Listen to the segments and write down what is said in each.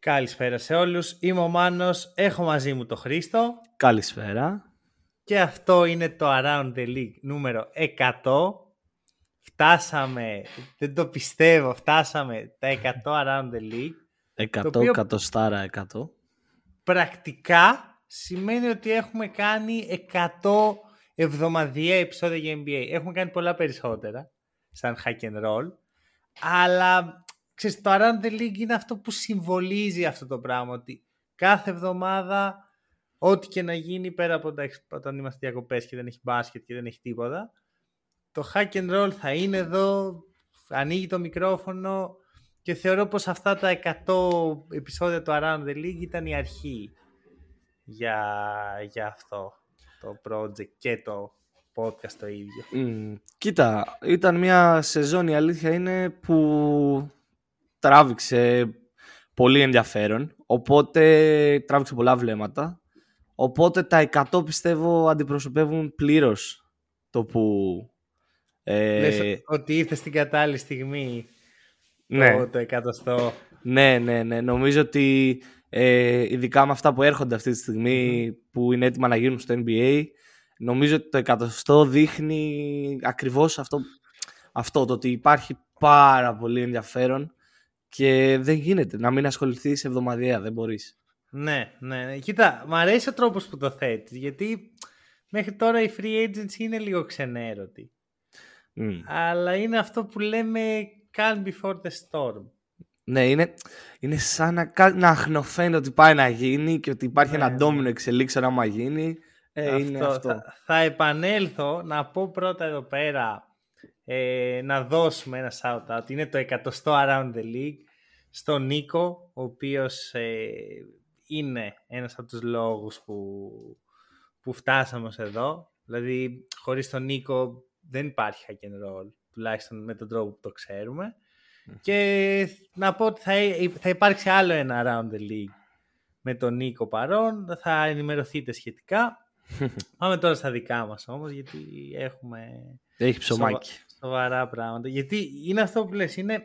Καλησπέρα σε όλους. Είμαι ο Μάνος. Έχω μαζί μου το Χρήστο. Καλησπέρα. Και αυτό είναι το Around the League νούμερο 100. Φτάσαμε, δεν το πιστεύω, φτάσαμε τα 100 Around the League. 100 οποίο- εκατοστάρα 100. Πρακτικά σημαίνει ότι έχουμε κάνει 100 εβδομαδιαία επεισόδια για NBA. Έχουμε κάνει πολλά περισσότερα, σαν hack and roll. Αλλά ξέρεις, το Around the League είναι αυτό που συμβολίζει αυτό το πράγμα. Ότι κάθε εβδομάδα, ό,τι και να γίνει πέρα από τα, όταν είμαστε διακοπές και δεν έχει μπάσκετ και δεν έχει τίποτα, το hack and roll θα είναι εδώ, ανοίγει το μικρόφωνο και θεωρώ πως αυτά τα 100 επεισόδια του Around the League ήταν η αρχή για, για αυτό το project και το podcast το ίδιο. Μμ, κοίτα, ήταν μια σεζόν η αλήθεια είναι που τράβηξε πολύ ενδιαφέρον. Οπότε τράβηξε πολλά βλέμματα. Οπότε τα 100 πιστεύω αντιπροσωπεύουν πλήρως το που... Ε, Λες ότι ήρθε στην κατάλληλη στιγμή ναι. το, το εκατοστό. Ναι, ναι, ναι. Νομίζω ότι ε, ειδικά με αυτά που έρχονται αυτή τη στιγμη που είναι έτοιμα να γίνουν στο NBA, νομίζω ότι το εκατοστό δείχνει ακριβώς αυτό, αυτό το ότι υπάρχει πάρα πολύ ενδιαφέρον και δεν γίνεται να μην ασχοληθείς εβδομαδιαία, δεν μπορείς. Ναι, ναι, ναι. Κοίτα, μου αρέσει ο τρόπος που το θέτεις, γιατί μέχρι τώρα η free agency είναι λίγο ξενέρωτη. Μμ. Αλλά είναι αυτό που λέμε calm before the storm. Ναι, είναι, είναι σαν να, κα- να αχνοφαίνεται ότι πάει να γίνει και ότι υπάρχει Ναι, ένα ναι. ντόμινο εξελίξεων άμα γίνει. Ε, είναι αυτό. Θα, θα επανέλθω να πω πρώτα εδώ πέρα ε, να δώσουμε ένα shout out. Είναι το 100 Around the League στον Νίκο, ο οποίος ε, είναι ένας από τους λόγους που, που φτάσαμε ως εδώ. Δηλαδή, χωρίς τον Νίκο δεν υπάρχει hack and roll, τουλάχιστον με τον τρόπο που το ξέρουμε. Και να πω ότι θα, θα υπάρξει άλλο ένα Around the League με τον Νίκο παρόν. Θα ενημερωθείτε σχετικά. Πάμε τώρα στα δικά μας όμως, γιατί έχουμε Έχει ψωμάκι. σοβα- σοβαρά πράγματα. Γιατί είναι αυτό που λες, είναι...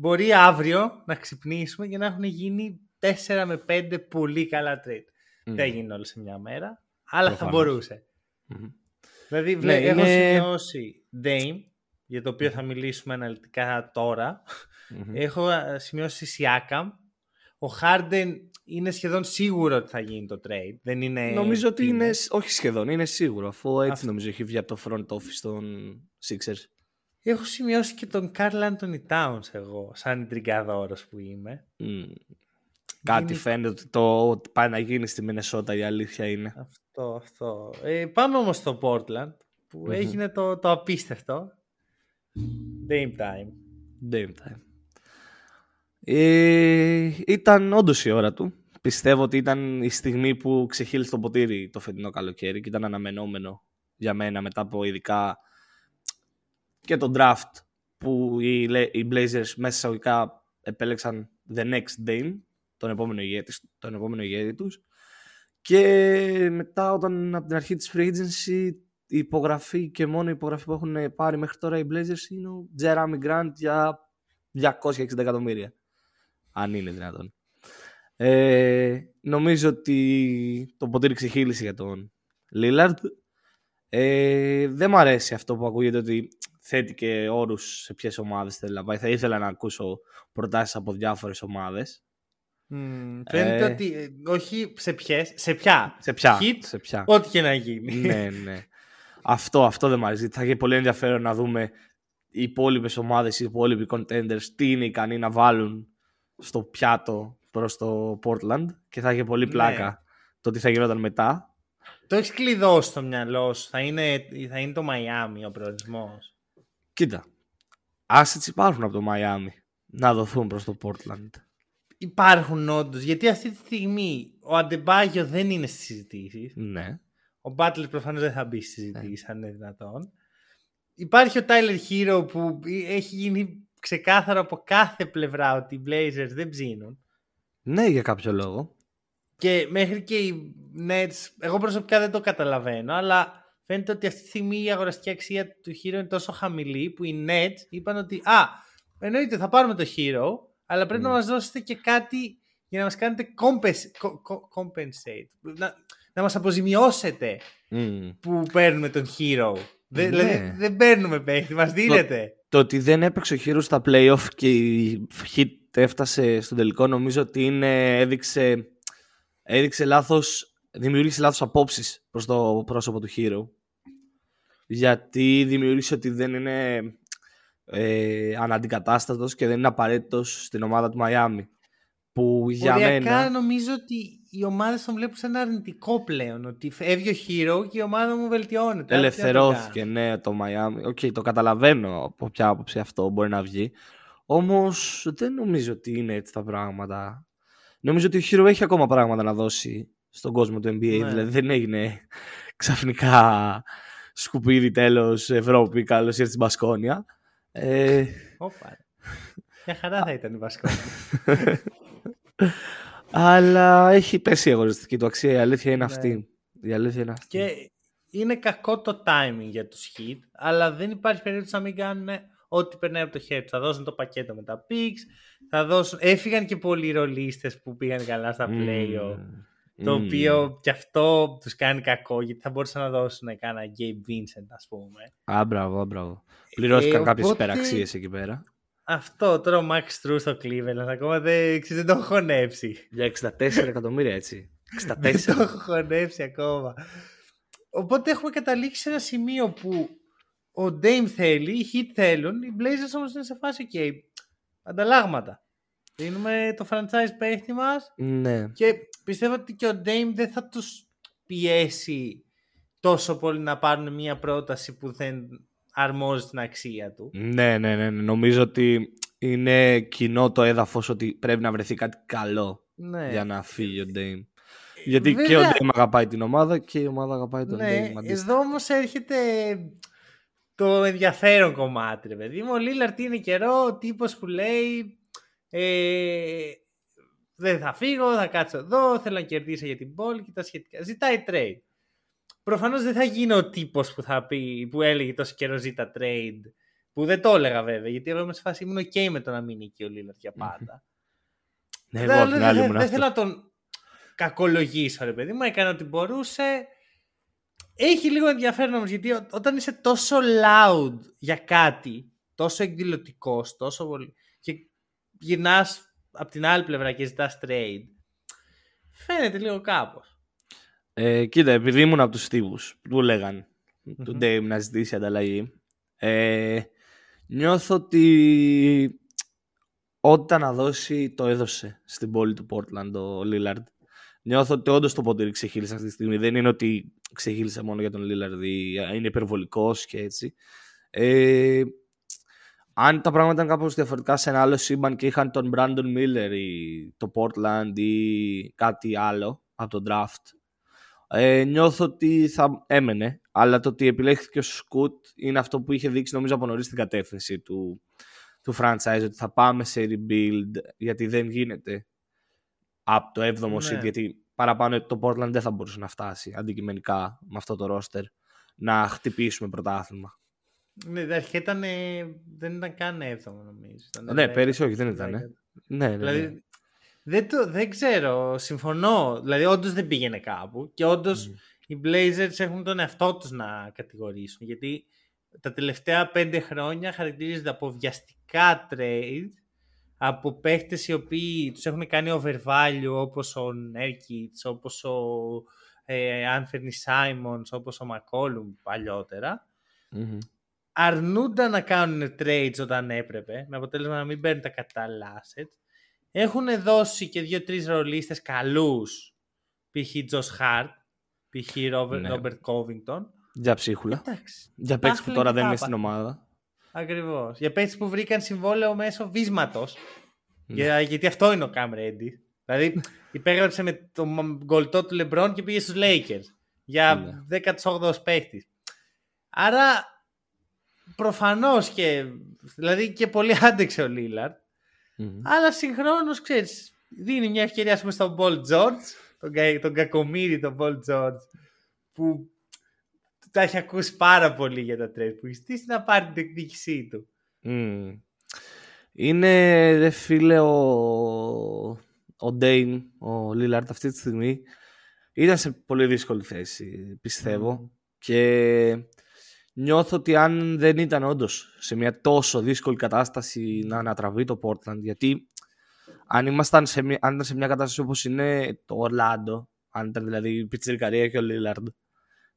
Μπορεί αύριο να ξυπνήσουμε και να έχουν γίνει 4 με 5 πολύ καλά trade. Μμ. Δεν έγινε όλο σε μια μέρα, αλλά θα Προφανώς. μπορούσε. Μμμ. Δηλαδή, βλέ, Ναι, έχω είναι- σημειώσει Dame, για το οποίο θα μιλήσουμε αναλυτικά τώρα. Μμμ. Έχω α, σημειώσει Siakam. Ο Harden είναι σχεδόν σίγουρο ότι θα γίνει το trade. Δεν είναι Νομίζω ότι είναι. είναι, όχι σχεδόν, είναι σίγουρο, αφού έτσι Αυτό. νομίζω έχει βγει από το front office των Sixers. Έχω σημειώσει και τον Carl Anthony Towns εγώ, σαν τριγκαδόρος που είμαι. Μμ. Κάτι Γίνει- φαίνεται ότι το ότι πάει να γίνει στη Μινεσότα η αλήθεια είναι. Αυτό, αυτό. Ε, πάμε όμως στο Portland, που Μμμ. έγινε το, το απίστευτο. Dame time. Dame time. Ε, ήταν όντως η ώρα του. Πιστεύω ότι ήταν η στιγμή που ξεχύλισε το ποτήρι το φετινό καλοκαίρι και ήταν αναμενόμενο για μένα μετά από ειδικά και το draft που οι, Le- οι Blazers μέσα εισαγωγικά επέλεξαν the next Dame, τον επόμενο ηγέτη, τον επόμενο ηγέτη τους. Και μετά όταν από την αρχή της free agency η υπογραφή και μόνο η υπογραφή που έχουν πάρει μέχρι τώρα οι Blazers είναι ο Jeremy Grant για 260 εκατομμύρια. Αν είναι δυνατόν. Ε, νομίζω ότι το ποτήρι ξεχύλισε για τον Lillard. Ε, δεν μου αρέσει αυτό που ακούγεται ότι θέτει και όρους σε ποιες ομάδες θέλει να πάει. Θα ήθελα να ακούσω προτάσεις από διάφορες ομάδες. Μμμ, φαίνεται Ε. ότι, ε, όχι σε ποιες, σε ποια. Σε ποια. Hit, Σε ποια. ό,τι και να γίνει. ναι, ναι. Αυτό, αυτό δεν μου αρέσει. Θα έχει πολύ ενδιαφέρον να δούμε οι υπόλοιπες ομάδες, οι υπόλοιποι contenders, τι είναι ικανοί να βάλουν στο πιάτο προς το Portland και θα έχει πολύ Ναι. πλάκα το τι θα γινόταν μετά. Το έχεις κλειδώσει στο μυαλό σου. Θα είναι, θα είναι το Μαϊάμι ο προορισμός. Κοίτα, assets υπάρχουν από το Miami να δοθούν προς το Portland. υπάρχουν όντως. Γιατί αυτή τη στιγμή ο Αντεμπάγιο δεν είναι στις συζητήσεις. Ναι. Ο Μπάτλερ προφανώς δεν θα μπει στις συζητήσεις, αν είναι δυνατόν. Υπάρχει ο Tyler Hero που έχει γίνει ξεκάθαρο από κάθε πλευρά ότι οι Blazers δεν ψήνουν. Ναι, για κάποιο λόγο. Και μέχρι και οι Nets, εγώ προσωπικά δεν το καταλαβαίνω, αλλά φαίνεται ότι αυτή τη στιγμή η αγοραστική αξία του Hero είναι τόσο χαμηλή που οι Nets είπαν ότι «Α, εννοείται θα πάρουμε το Hero, αλλά πρέπει να μας δώσετε και κάτι για να μας κάνετε compensate, να, να μας αποζημιώσετε που παίρνουμε τον Hero». Ναι. Δηλαδή δεν παίρνουμε παίχτη, μας δίνετε. Το, ότι δεν έπαιξε ο Hero στα playoff και η Hit έφτασε στον τελικό νομίζω ότι είναι, έδειξε, έδειξε λάθος, δημιούργησε λάθος απόψεις προς το πρόσωπο του Hero. Γιατί δημιούργησε ότι δεν είναι ε, αναντικατάστατος και δεν είναι απαραίτητος στην ομάδα του Μαϊάμι. Που για μένα... νομίζω ότι οι ομάδες τον βλέπουν σαν αρνητικό πλέον. Ότι φεύγει ο Herro και η ομάδα μου βελτιώνεται. Ελευθερώθηκε, ναι, το Miami. OK, okay, το καταλαβαίνω από ποια άποψη αυτό μπορεί να βγει. Όμως δεν νομίζω ότι είναι έτσι τα πράγματα. Νομίζω ότι ο Herro έχει ακόμα πράγματα να δώσει στον κόσμο του NBA. Ναι. Δηλαδή δεν έγινε ξαφνικά σκουπίδι τέλος Ευρώπη, καλώς ήρθες στην Μπασκόνια. Ε... Όπα. Μια χαρά θα ήταν η Μπασκόνια. Αλλά έχει πέσει η αγωνιστική του αξία. Η αλήθεια είναι ναι. αυτή. Η αλήθεια είναι αυτή. Και είναι κακό το timing για τους hit, αλλά δεν υπάρχει περίπτωση να μην κάνουν ό,τι περνάει από το χέρι τους. Θα δώσουν το πακέτο με τα picks, θα δώσουν... Έφυγαν και πολλοί ρολίστες που πήγαν καλά στα play Το οποίο και αυτό τους κάνει κακό γιατί θα μπορούσαν να δώσουν κάνα Gabe Vincent ας πούμε. Α, μπράβο, μπράβο. Πληρώθηκαν ε, κάποιες οπότε... υπεραξίες εκεί πέρα. Αυτό τώρα ο Max True στο Cleveland ακόμα δεν, δεν το έχω χωνέψει. Για 64 εκατομμύρια έτσι. 64. δεν το έχω χωνέψει ακόμα. Οπότε έχουμε καταλήξει σε ένα σημείο που ο Dame θέλει, οι Heat θέλουν, οι Blazers όμως είναι σε φάση ok, ανταλλάγματα. Δίνουμε το franchise παίχτη μας ναι. και πιστεύω ότι και ο Dame δεν θα τους πιέσει τόσο πολύ να πάρουν μια πρόταση που δεν αρμόζει την αξία του. Ναι, ναι, ναι, ναι. Νομίζω ότι είναι κοινό το έδαφος ότι πρέπει να βρεθεί κάτι καλό ναι. για να φύγει ο Ντέιμ. Γιατί και ο Ντέιμ αγαπάει την ομάδα και η ομάδα αγαπάει τον ναι, Εδώ όμως έρχεται το ενδιαφέρον κομμάτι, ρε παιδί μου. Ο Λίλαρτ είναι καιρό, ο τύπος που λέει ε, δεν θα φύγω, θα κάτσω εδώ, θέλω να κερδίσω για την πόλη και τα σχετικά. Ζητάει trade. Προφανώς δεν θα γίνω ο τύπος που θα πει, που έλεγε τόσο καιρό ζήτα trade. Που δεν το έλεγα βέβαια, γιατί εγώ είμαι σε φάση ήμουν OK με το να μείνει εκεί ο Λίλαρτ για πάντα. ναι, εγώ την άλλη Δεν θέλω να τον κακολογήσω, ρε παιδί μου. Έκανε ό,τι μπορούσε. Έχει λίγο ενδιαφέρον όμως, γιατί όταν είσαι τόσο loud για κάτι, τόσο εκδηλωτικός, τόσο πολύ. και γυρνάς από την άλλη πλευρά και ζητάς trade, φαίνεται λίγο κάπως. Ε, κοίτα, επειδή ήμουν από τους τύπου που λέγαν mm-hmm. του Dame να ζητήσει ανταλλαγή, ε, νιώθω ότι όταν να δώσει το έδωσε στην πόλη του Portland ο Lillard. Νιώθω ότι όντως το ποντήρι ξεχύλισε αυτή τη στιγμή. Δεν είναι ότι ξεχύλισε μόνο για τον Lillard ή είναι υπερβολικός και έτσι. Ε, αν τα πράγματα ήταν κάπως διαφορετικά σε ένα άλλο σύμπαν και είχαν τον Brandon Miller ή το Portland ή κάτι άλλο από τον draft ε, νιώθω ότι θα έμενε. Αλλά το ότι επιλέχθηκε ο Σκουτ είναι αυτό που είχε δείξει νομίζω από νωρίς την κατεύθυνση του, του franchise ότι θα πάμε σε rebuild γιατί δεν γίνεται από το 7ο ναι. seed γιατί παραπάνω το Portland δεν θα μπορούσε να φτάσει αντικειμενικά με αυτό το roster να χτυπήσουμε πρωτάθλημα. Ναι, αρχικά ήταν, δεν ήταν καν 7ο νομίζω. ναι, πέρυσι όχι, δεν ήταν. Ναι, ναι, ναι. Δηλαδή, δεν, το, δεν ξέρω, συμφωνώ. Δηλαδή, όντως δεν πήγαινε κάπου και όντως mm. οι Blazers έχουν τον εαυτό τους να κατηγορήσουν. Γιατί τα τελευταία πέντε χρόνια χαρακτηρίζονται από βιαστικά trade από παίχτες οι οποίοι τους έχουν κάνει overvalue όπως ο Νέρκιτς, όπως ο ε, Anthony Simons, όπως ο McCollum παλιότερα. Mm-hmm. Αρνούνταν να κάνουν trades όταν έπρεπε, με αποτέλεσμα να μην παίρνουν τα κατάλληλα assets έχουν δώσει και δύο-τρεις ρολίστες καλούς. Π.χ. Τζο Χαρτ, π.χ. Ρόμπερτ Κόβινγκτον. Για ψίχουλα. Εντάξει. Για παίξει που τώρα δεν είναι στην ομάδα. Ακριβώς. Για παίξει που βρήκαν συμβόλαιο μέσω βίσματος. Για, γιατί αυτό είναι ο Cam Reddish. Δηλαδή υπέγραψε με τον γκολτό του LeBron και πήγε στους Lakers για 18ο παίχτη. Άρα προφανώς και, δηλαδή και πολύ άντεξε ο Λίλαρτ, αλλά συγχρόνως ξέρεις, δίνει μια ευκαιρία πούμε, στον Paul George, τον, τον κακομύρι τον Paul George, που τα έχει ακούσει πάρα πολύ για τα τρέιτ που έχεις να πάρει την εκδίκησή του. Είναι, δε φίλε, ο, ο Dame, ο Λίλαρτ αυτή τη στιγμή, ήταν σε πολύ δύσκολη θέση, πιστεύω. Και νιώθω ότι αν δεν ήταν όντως σε μια τόσο δύσκολη κατάσταση να τραβιέται το Portland, γιατί αν ήμασταν σε μια, αν ήταν σε μια κατάσταση όπως είναι το Orlando, αν ήταν δηλαδή η Πιτσιρικαρία και ο Λίλαρντ,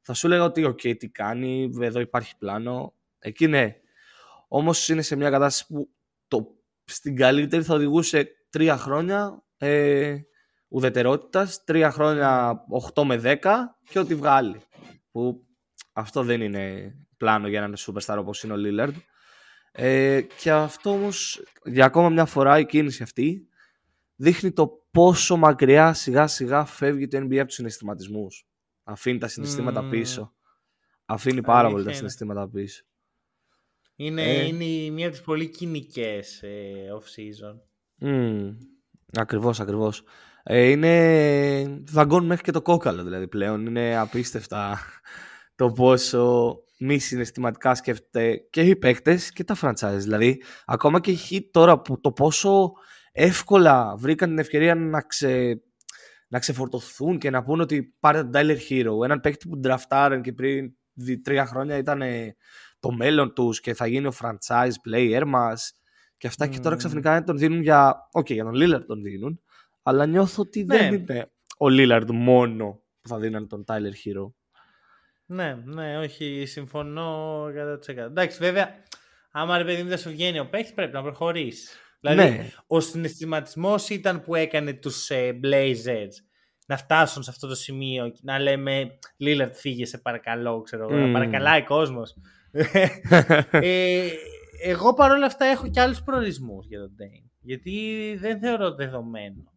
θα σου έλεγα ότι οκ, οκ, τι κάνει, εδώ υπάρχει πλάνο. Εκεί ναι. Όμως είναι σε μια κατάσταση που το, στην καλύτερη θα οδηγούσε τρία χρόνια ε, ουδετερότητας, τρία χρόνια 8 με 10 και ό,τι βγάλει. Που αυτό δεν είναι πλάνο για έναν superstar όπως είναι ο Lillard. Ε, και αυτό όμως για ακόμα μια φορά η κίνηση αυτή δείχνει το πόσο μακριά σιγά σιγά φεύγει το NBA από τους συναισθηματισμούς. Αφήνει τα συναισθήματα πίσω. Αφήνει πάρα πολύ τα συναισθήματα πίσω. Είναι, ε. είναι μία από τις πολύ κοινικές ε, off-season. Mm, ακριβώς, ακριβώς. Ε, είναι δαγκών μέχρι και το κόκαλο δηλαδή πλέον. Είναι απίστευτα το πόσο μη συναισθηματικά σκέφτεται και οι παίκτες και τα franchise. Δηλαδή, ακόμα και οι τώρα που το πόσο εύκολα βρήκαν την ευκαιρία να, ξε, να ξεφορτωθούν και να πούνε ότι πάρε τον Tyler Herro, έναν παίκτη που draftάραν και πριν τρία χρόνια ήταν το μέλλον τους και θα γίνει ο franchise player μας και αυτά και τώρα ξαφνικά τον δίνουν για, οκ, οκ, για τον Lillard τον δίνουν, αλλά νιώθω ότι δεν ναι. είναι ο Lillard μόνο που θα δίνουν τον Tyler Herro. Ναι, ναι, όχι, συμφωνώ 100%. Εντάξει, βέβαια, άμα ρε παιδί μου δεν σου βγαίνει ο παίχτης, πρέπει να προχωρήσει. Δηλαδή, ναι. ο συναισθηματισμός ήταν που έκανε τους ε, Blazers να φτάσουν σε αυτό το σημείο να λέμε Λίλαρτ φύγε σε παρακαλώ, ξέρω mm. να παρακαλάει κόσμος. ε, εγώ παρόλα αυτά έχω και άλλους προορισμούς για τον Dane. Γιατί δεν θεωρώ δεδομένο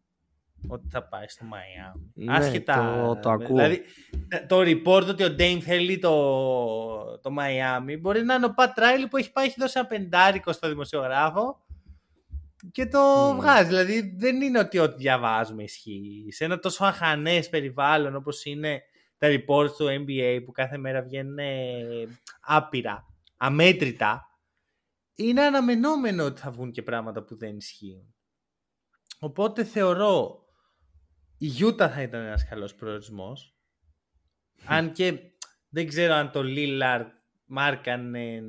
ότι θα πάει στο Μαϊάμι. Ναι, Άσχετα. Το, το ακούω. Δηλαδή, το report ότι ο Ντέιν θέλει το, το Μαϊάμι μπορεί να είναι ο Πατ Ράιλι που έχει πάει, έχει δώσει ένα πεντάρικο στο δημοσιογράφο και το mm. βγάζει. Δηλαδή δεν είναι ότι ό,τι διαβάζουμε ισχύει. Σε ένα τόσο αχανές περιβάλλον όπως είναι τα reports του NBA που κάθε μέρα βγαίνουν άπειρα, αμέτρητα, είναι αναμενόμενο ότι θα βγουν και πράγματα που δεν ισχύουν. Οπότε θεωρώ η Γιούτα θα ήταν ένας καλός προορισμός. αν και δεν ξέρω αν το Λίλαρ Μάρκανε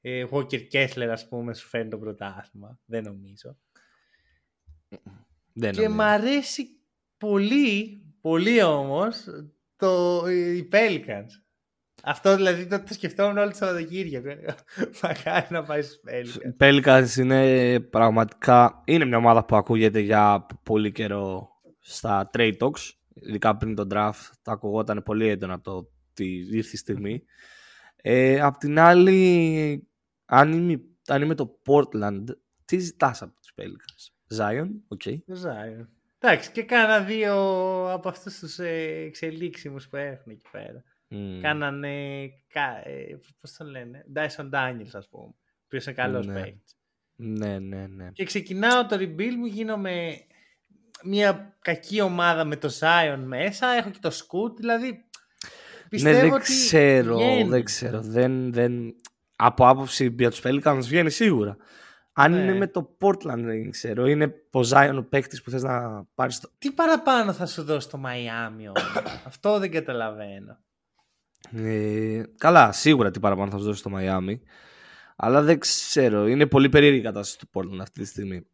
ε, Walker Kessler ας πούμε σου φέρνει το πρωτάθλημα. Δεν νομίζω. Δεν και μ' αρέσει πολύ, πολύ όμως το, οι Pelicans. Αυτό δηλαδή το, το σκεφτόμουν όλη τη Σαββατοκύριακο. Μακάρι να πάει στους Pelicans. Pelicans είναι πραγματικά. Είναι μια ομάδα που ακούγεται για πολύ καιρό στα trade talks. Ειδικά πριν τον draft. Τα ακουγόταν πολύ έντονα το ότι ήρθε η στιγμή. Ε, απ' την άλλη, αν είμαι, αν είμαι το Portland, τι ζητάς από τους Pelicans; Zion, οκ. Okay. Zion. Εντάξει, και κάνα δύο από αυτούς τους ε, εξελίξιμους που έχουν εκεί πέρα. Μμ. Κάνανε, ε, πώς το λένε, Dyson Daniels ας πούμε, που είναι καλός ναι. παίκτης. Ναι, ναι, ναι. Και ξεκινάω το rebuild μου, γίνομαι μια κακή ομάδα με το Zion μέσα, έχω και το Scoot, δηλαδή πιστεύω ναι, δεν ότι ξέρω, δεν ξέρω, δεν, δεν... Από άποψη για τους Pelicans βγαίνει σίγουρα. Αν ναι. είναι με το Portland δεν ξέρω, είναι ο Zion ο παίκτης που θες να πάρεις το... Τι παραπάνω θα σου δώσει το Miami Αυτό δεν καταλαβαίνω. Ε, καλά, σίγουρα τι παραπάνω θα σου δώσει στο Μαϊάμι. Αλλά δεν ξέρω. Είναι πολύ περίεργη η κατάσταση του Portland αυτή τη στιγμή.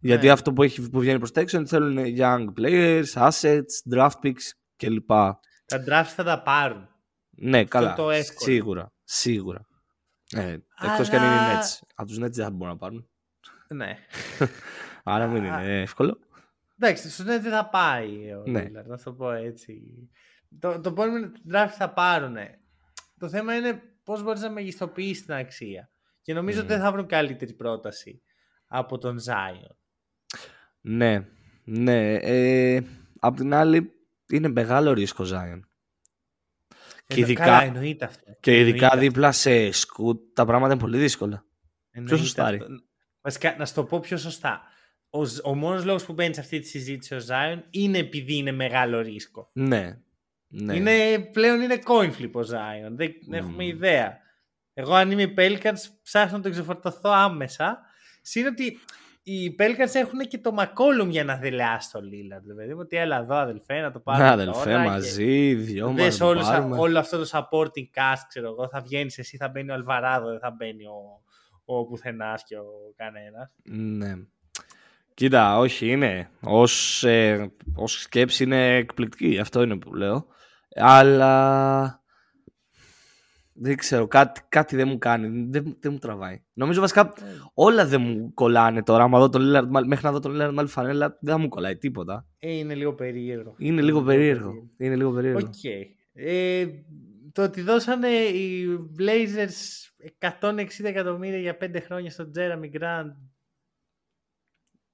Γιατί ναι. αυτό που, έχει, που βγαίνει προς τα έξω θέλουν young players, assets, draft picks κλπ. Τα draft θα τα πάρουν. Ναι, καλά. Το σίγουρα. Σίγουρα. Ε, Αλλά... Εκτός και αν είναι Nets. Από τους Nets δεν θα μπορούν να πάρουν. Ναι. Άρα μην είναι εύκολο. Εντάξει, στους Nets δεν θα πάει ο ναι. να το πω έτσι το, το επόμενο draft θα πάρουν. Το θέμα είναι πώς μπορείς να μεγιστοποιήσεις την αξία. Και νομίζω ότι δεν θα βρουν καλύτερη πρόταση από τον Zion. Ναι, ναι. Ε, απ' την άλλη, είναι μεγάλο ρίσκο Zion. Και Εννο- ειδικά, Καλά, εννοείται αυτό. και ειδικά Εννοείται δίπλα σε σκουτ τα πράγματα είναι πολύ δύσκολα. Εννοείται Ποιος το αυτό. στάρει; Βασικά, να σου το πω πιο σωστά. Ο, Ζ- ο μόνος λόγος που μπαίνει σε αυτή τη συζήτηση ο Zion είναι επειδή είναι μεγάλο ρίσκο. Ναι. ναι. Είναι, πλέον είναι coin flip ο Zion. Δεν έχουμε ιδέα. Εγώ αν είμαι οι Pelicans ψάχνω να τον ξεφορτωθώ άμεσα. Συν ότι οι Pelicans έχουν και το McCollum για να δελεάσει το Lillard. Δηλαδή, ότι έλα εδώ αδελφέ να το πάρουμε Ναι, αδελφέ, τώρα και μαζί, δυο μας Δες να το όλο, πάρουμε. όλο αυτό το supporting cast, ξέρω εγώ, θα βγαίνεις εσύ, θα μπαίνει ο Αλβαράδο, δεν θα μπαίνει ο, ο πουθενάς και ο κανένας. Ναι. Κοίτα, όχι, είναι. Ως, ε, ως σκέψη είναι εκπληκτική. Αυτό είναι που λέω. Αλλά δεν ξέρω, κάτι, κάτι δεν μου κάνει. Δεν, δεν μου τραβάει. Νομίζω βασικά όλα δεν μου κολλάνε τώρα. Άμα δω τον Lillard, μα- μέχρι να δω τον Lillard με άλλη φανέλα, δεν θα μου κολλάει τίποτα. Ε, είναι λίγο περίεργο. Είναι λίγο περίεργο. Είναι λίγο περίεργο. Οκ. Ε, το ότι δώσανε οι Blazers 160 εκατομμύρια για 5 χρόνια στον Jerami Grant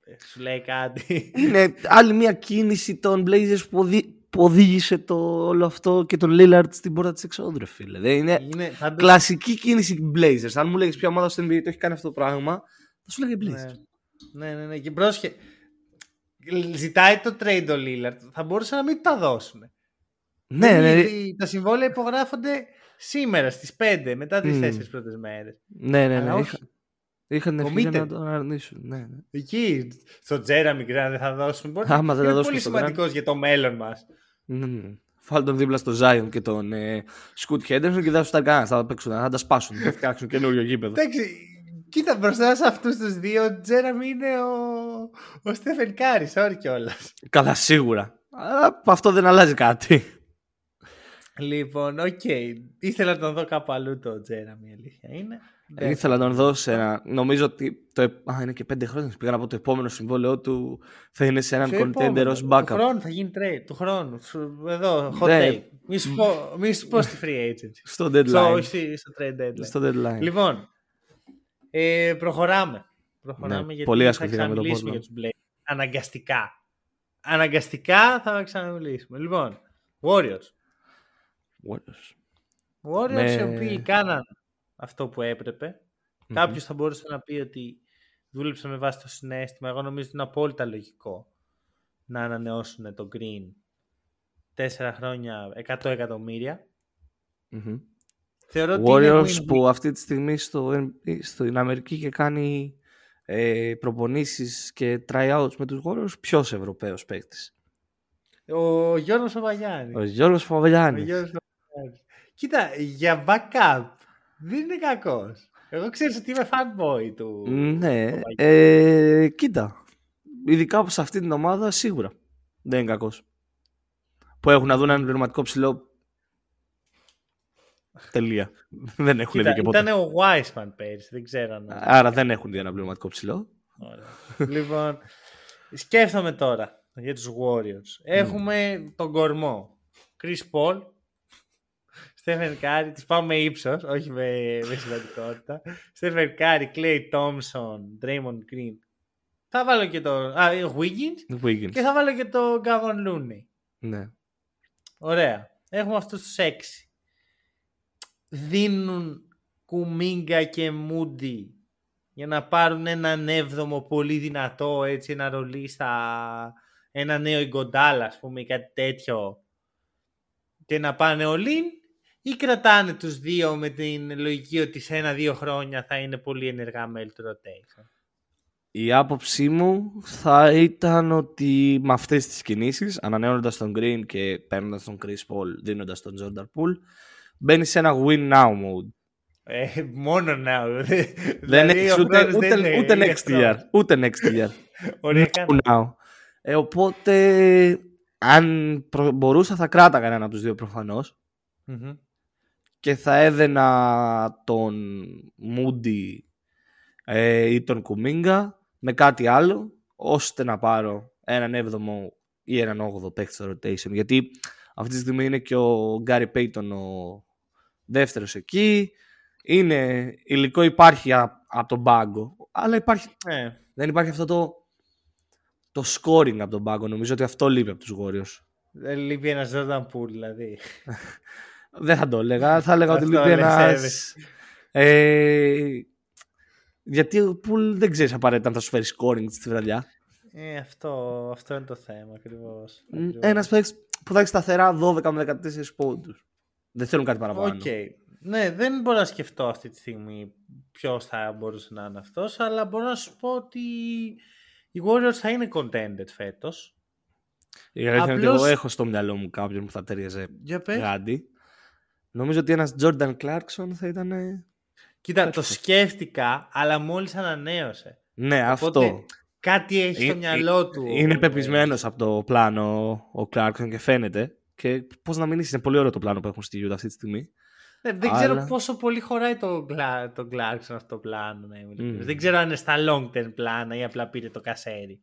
ε, σου λέει κάτι. Είναι άλλη μια κίνηση των Blazers που, οδη- που οδήγησε το όλο αυτό και τον Lillard στην πόρτα της εξόδου, ρε φίλε. Δεν είναι είναι, θα το- κλασική κίνηση Blazers. Αν μου λέγεις ποια ομάδα στο NBA το έχει κάνει αυτό το πράγμα, θα σου λέγε Blazers. Ναι, ναι, ναι. Και πρόσχε. Ζητάει το trade ο Lillard. Θα μπορούσαν να μην τα δώσουν. Ναι, Δεν ναι, είναι- Τα συμβόλαια υπογράφονται σήμερα στις 5 μετά τις Μμμ. 4 πρώτες μέρες. ναι, ναι, Αλλά ναι. όχι. Είχα, είχαν την ευκαιρία Committed. να τον αρνήσουν. Ναι, ναι. Εκεί, στο Jeremy Grant δεν θα δώσουν. Μπορεί Άμα δεν είναι τα δώσουν πολύ στον σημαντικός για το μέλλον μας. Ναι, ναι. Φάλ τον δίπλα στο Zion και τον ε, Scoot Henderson και δεν θα σου τα κάνει. Θα τα παίξουν, θα τα σπάσουν. Θα φτιάξουν καινούριο γήπεδο. Εντάξει, κοίτα μπροστά σε αυτούς τους δύο, ο Jerami είναι ο, ο Stephen Curry, sorry κιόλας. Καλά, σίγουρα. Αλλά αυτό δεν αλλάζει κάτι. Λοιπόν, οκ. Ήθελα να τον δω κάπου αλλού το Jerami, η αλήθεια είναι. Δεν- Ήθελα να τον δώσω ένα. Νομίζω ότι. Το, επ- α, είναι και πέντε χρόνια. Πήγαν από το επόμενο συμβόλαιό του. Θα είναι σε έναν Ποιο contender επόμενο, ως Του backup. χρόνου θα γίνει trade. Του χρόνου. Σου- Εδώ, hot Ναι. take. Μη σου πω, μη σου πω στη free agency. Στο Στο, deadline. όχι στο trade deadline. Στο deadline. Λοιπόν, ε, προχωράμε. Προχωράμε Ναι, γιατί πολύ θα ασχοληθήκαμε με το ξαναμιλήσουμε Portland. για τους Blazers. Αναγκαστικά. Αναγκαστικά θα ξαναμιλήσουμε. Λοιπόν, Warriors. Warriors. Warriors Με- οι οποίοι κάναν αυτό που έπρεπε. Κάποιος θα μπορούσε να πει ότι δούλεψαν με βάση το συνέστημα. Εγώ νομίζω ότι είναι απόλυτα λογικό να ανανεώσουν το Green τέσσερα χρόνια 100 εκατομμύρια. Μμμ. Θεωρώ ότι είναι Warriors win-win. που αυτή τη στιγμή στο, NBA στην Αμερική και κάνει ε, προπονήσεις και tryouts με τους Warriors ποιος Ευρωπαίος παίκτης; Ο Γιώργος Παπαγιάννης. Ο Γιώργος Ο Παπαγιάννης. Γιώργος Παπαγιάννης. Κοίτα, για backup δεν είναι κακός. Εγώ ξέρεις ότι είμαι fanboy του. Ναι, Παπαγιάννη. ε, κοίτα. Ειδικά σε αυτή την ομάδα σίγουρα δεν είναι κακός. Που έχουν να δουν έναν πληρωματικό ψηλό. Τελεία. δεν έχουν Κοίτα, δει και ποτέ. ήταν ο Wiseman πέρυσι, δεν ξέρω αν... Άρα δεν έχουν δει ένα πληρωματικό ψηλό. Ωραία. λοιπόν, σκέφτομαι τώρα για τους Warriors. Έχουμε τον κορμό. Chris Paul, Stephen Curry, τις πάω με ύψος, όχι με, με σημαντικότητα. Stephen Curry, Clay Thompson, Draymond Green. Θα βάλω και το... Α, Wiggins Wiggins. και θα βάλω και το Gavon Looney. Ναι. Ωραία. Έχουμε αυτούς τους έξι. Δίνουν Κουμίγκα και Μούντι για να πάρουν έναν έβδομο πολύ δυνατό, έτσι, ένα ρολί στα... ένα νέο Ιγκοντάλ, ας πούμε, ή κάτι τέτοιο και να πάνε όλοι ή κρατάνε τους δύο με την λογική ότι σε ένα-δύο χρόνια θα είναι πολύ ενεργά μέλη του rotation; Η άποψή μου θα ήταν ότι με αυτές τις κινήσεις, ανανεώνοντας τον Green και παίρνοντας τον Chris Paul, δίνοντας τον Jordan Poole, μπαίνει σε ένα win now mode. Ε, μόνο να. Δεν δηλαδή, έχεις ο ούτε, χρόνος ούτε, δεν είναι ούτε next ηλεκτρός. year. Ούτε next year. Ωραία, κάνω. now. Ε, οπότε, αν προ- μπορούσα θα κράταγα έναν από τους δύο προφανώς Μμμ. Και θα έδαινα τον Moody ε, ή τον Κουμίγκα με κάτι άλλο ώστε να πάρω έναν 7ο ή έναν 8ο παίκτη στο rotation γιατί αυτή τη στιγμή είναι και ο Γκάρι Πέιτον ο δεύτερος εκεί είναι υλικό υπάρχει από τον πάγκο αλλά υπάρχει Ε, δεν υπάρχει αυτό το, το scoring από τον πάγκο. Νομίζω ότι αυτό λείπει από τους Warriors. Δεν λείπει ένας Jordan Poole, δηλαδή. Δεν θα το έλεγα. Θα έλεγα ότι Αυτό λείπει λες, ένα. έβες. Ε, γιατί ο Πουλ δεν ξέρεις απαραίτητα αν θα σου φέρει scoring στη βραδιά. Ε, αυτό, αυτό είναι το θέμα ακριβώς. Ένας παίκτης που θα έχει σταθερά 12 με 14 πόντους. Δεν θέλουν κάτι παραπάνω. Οκ. Ναι, δεν μπορώ να σκεφτώ αυτή τη στιγμή ποιος θα μπορούσε να είναι αυτός, αλλά μπορώ να σου πω ότι οι Warriors θα είναι contenders φέτος. Η αλήθεια είναι ότι Απλώς- εγώ έχω στο μυαλό μου κάποιον που θα ταιριάζε Για πες. γάντι. Νομίζω ότι ένας Jordan Clarkson θα ήταν. ε, Κοίτα, το σκέφτηκα, αλλά μόλις ανανέωσε. Ναι, Οπότε, αυτό. Κάτι έχει στο Ε, μυαλό ε, του. Είναι πεπεισμένος από το πλάνο ο Clarkson και φαίνεται. Και πώς να μην είσαι, είναι πολύ ωραίο το πλάνο που έχουν στη Utah αυτή τη στιγμή. Ναι, δεν ξέρω Αλλά- πόσο πολύ χωράει το, Γκλα... το Clarkson αυτό το πλάνο. Να είμαι ειλικρινής. Μμμ. Δεν ξέρω αν είναι στα long term πλάνα ή απλά πήρε το κασέρι.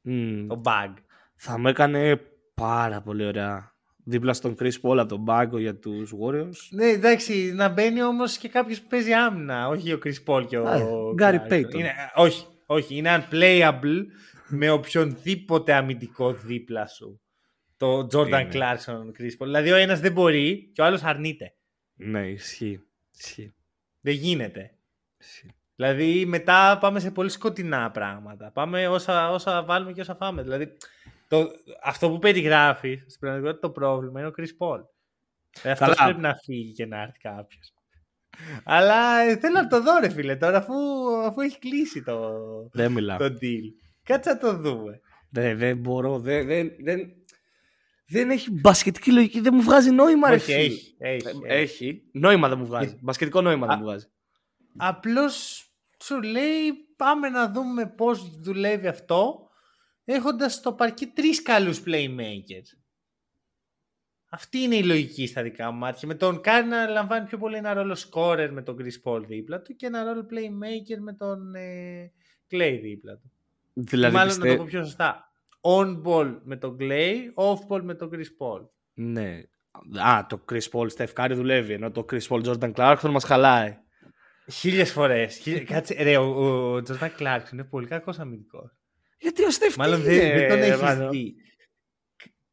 Μμμ. Το bag. Θα μου έκανε πάρα πολύ ωραία. Δίπλα στον Chris Paul από τον πάγκο για τους Warriors. Ναι, εντάξει, να μπαίνει όμως και κάποιος που παίζει άμυνα. Όχι ο Chris Paul και ο. Α, Gary Clarkson. Payton. Είναι, όχι, όχι, είναι unplayable με οποιονδήποτε αμυντικό δίπλα σου. Το Jordan Είναι. Clarkson, Chris Paul. Δηλαδή ο ένας δεν μπορεί και ο άλλος αρνείται. Ναι, ισχύει. Ισχύει. Δεν γίνεται. ισχύει. Δηλαδή μετά πάμε σε πολύ σκοτεινά πράγματα. Πάμε όσα, όσα βάλουμε και όσα φάμε. Δηλαδή το, αυτό που περιγράφει στην πραγματικότητα το πρόβλημα είναι ο Chris Paul. Ε, αυτός Καλά. πρέπει να φύγει και να έρθει κάποιος. Αλλά ε, θέλω να το δω ρε φίλε τώρα αφού, αφού έχει κλείσει το, Δεν μιλάω. το deal. Κάτσε να το δούμε. Δεν, δεν μπορώ. Δεν, δεν, δεν, δεν έχει μπασκετική λογική. Δεν μου βγάζει νόημα, ρε Όχι, φίλε. έχει, έχει, Ε, έχει. Έχει. Νόημα δεν μου βγάζει. Ε, Μπασκετικό νόημα δεν α- μου βγάζει. Απλώς σου λέει πάμε να δούμε πώς δουλεύει αυτό έχοντας στο παρκέ τρεις καλούς playmakers. Αυτή είναι η λογική στα δικά μου μάτια. Με τον Κάρι να λαμβάνει πιο πολύ ένα ρόλο scorer με τον Chris Paul δίπλα του και ένα ρόλο playmaker με τον ε, Clay δίπλα του. Δηλαδή, Μάλλον πιστε- να το πω πιο σωστά. On ball με τον Clay, off ball με τον Chris Paul. Ναι. Α, το Chris Paul Steph Curry δουλεύει, ενώ το Chris Paul Jordan Clarkson μας χαλάει. Χίλιες φορές. Χίλιες... Κάτσε, ρε, ο, ο Jordan Clarkson είναι πολύ κακός αμυντικός. Γιατί ο Steph Μάλλον τι δεν, είναι, δεν τον ρε, έχεις μάλλον. δει.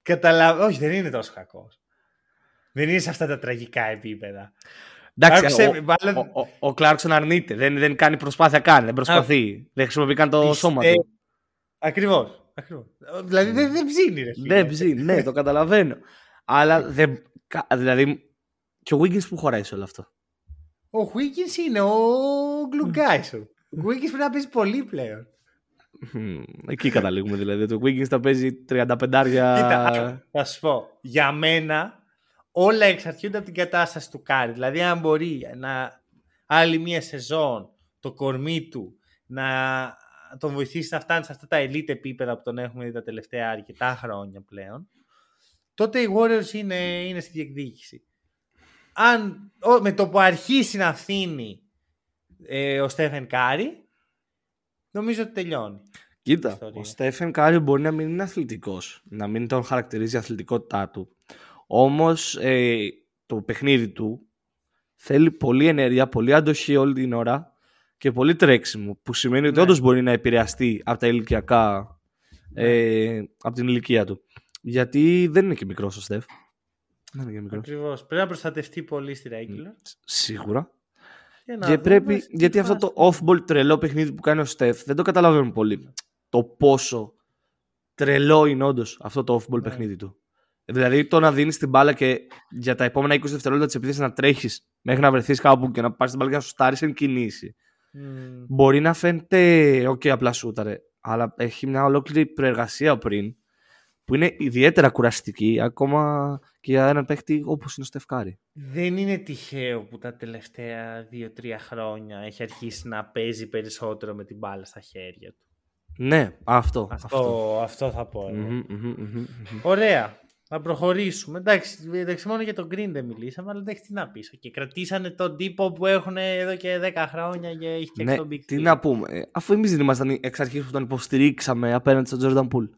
Καταλαβαίνω. Όχι, δεν είναι τόσο κακό. Δεν είναι σε αυτά τα τραγικά επίπεδα. Εντάξει, Άκουσε, ο, μάλλον- ο, ο, ο Clarkson αρνείται. Δεν, δεν κάνει προσπάθεια καν. Δεν προσπαθεί. δεν χρησιμοποιεί καν το Πιστε- σώμα του. Ακριβώς. Ακριβώς. Δηλαδή δεν, δεν ψήνει, ρε. φίλε. Δεν ψήνει, ναι, το καταλαβαίνω. Αλλά δεν. κα- Δηλαδή. Και ο Wiggins που χωράει σε όλο αυτό. Ο Wiggins είναι ο γκλουγκάι σου. Ο Wiggins πρέπει να παίζει πολύ πλέον. Μμμ, Εκεί καταλήγουμε δηλαδή. Το Wiggins θα παίζει 35 Κοίτα, θα σου πω. Για μένα όλα εξαρτιούνται από την κατάσταση του Κάρι. Δηλαδή αν μπορεί να άλλη μία σεζόν το κορμί του να τον βοηθήσει να φτάνει σε αυτά τα elite επίπεδα που τον έχουμε δει τα τελευταία αρκετά χρόνια πλέον, τότε οι Warriors είναι, είναι στη διεκδίκηση. Αν ο- με το που αρχίσει να φθίνει ε, ο Stephen Curry, νομίζω ότι τελειώνει. Κοίτα, ιστορία. ο Stephen Curry μπορεί να μην είναι αθλητικός, να μην τον χαρακτηρίζει η αθλητικότητά του. Όμως το παιχνίδι του θέλει πολλή ενέργεια, πολλή αντοχή όλη την ώρα και πολύ τρέξιμο. Που σημαίνει ότι Ναι. όντως μπορεί να επηρεαστεί από τα ηλικιακά, ε, από την ηλικία του. Γιατί δεν είναι και μικρός ο Στεφ. Δεν είναι και μικρός. Ακριβώς. Πρέπει να προστατευτεί πολύ στη regular. Σίγουρα. Και, να Και δούμε πρέπει, στη γιατί αυτό φάση. το off-ball τρελό παιχνίδι που κάνει ο Στεφ δεν το καταλαβαίνουμε πολύ. Το πόσο τρελό είναι όντως αυτό το off-ball Ναι. παιχνίδι του. Δηλαδή το να δίνεις την μπάλα και για τα επόμενα 20 δευτερόλεπτα της επίθεσης να τρέχεις μέχρι να βρεθείς κάπου και να πάρεις την μπάλα και να σου στάρει εν κινήσει. Μμμ. Μπορεί να φαίνεται, OK, απλά σούταρε, αλλά έχει μια ολόκληρη προεργασία πριν που είναι ιδιαίτερα κουραστική ακόμα και για έναν παίχτη όπως είναι ο Στεφκάρη. Δεν είναι τυχαίο που τα τελευταία 2-3 χρόνια έχει αρχίσει να παίζει περισσότερο με την μπάλα στα χέρια του. Ναι, αυτό. Αυτό, αυτό. θα πω. εγώ. Μμμ, μμμ, μμμ, μμμ. Ωραία. Να προχωρήσουμε. Εντάξει, εντάξει, μόνο για τον Green δεν μιλήσαμε, αλλά εντάξει, τι να πεις. Και κρατήσανε τον τύπο που έχουν εδώ και 10 χρόνια και έχει και Ναι, τον Big τι Three. να πούμε. ε, Αφού εμείς δεν ήμασταν εξ αρχής που τον υποστηρίξαμε απέναντι στον Jordan Poole.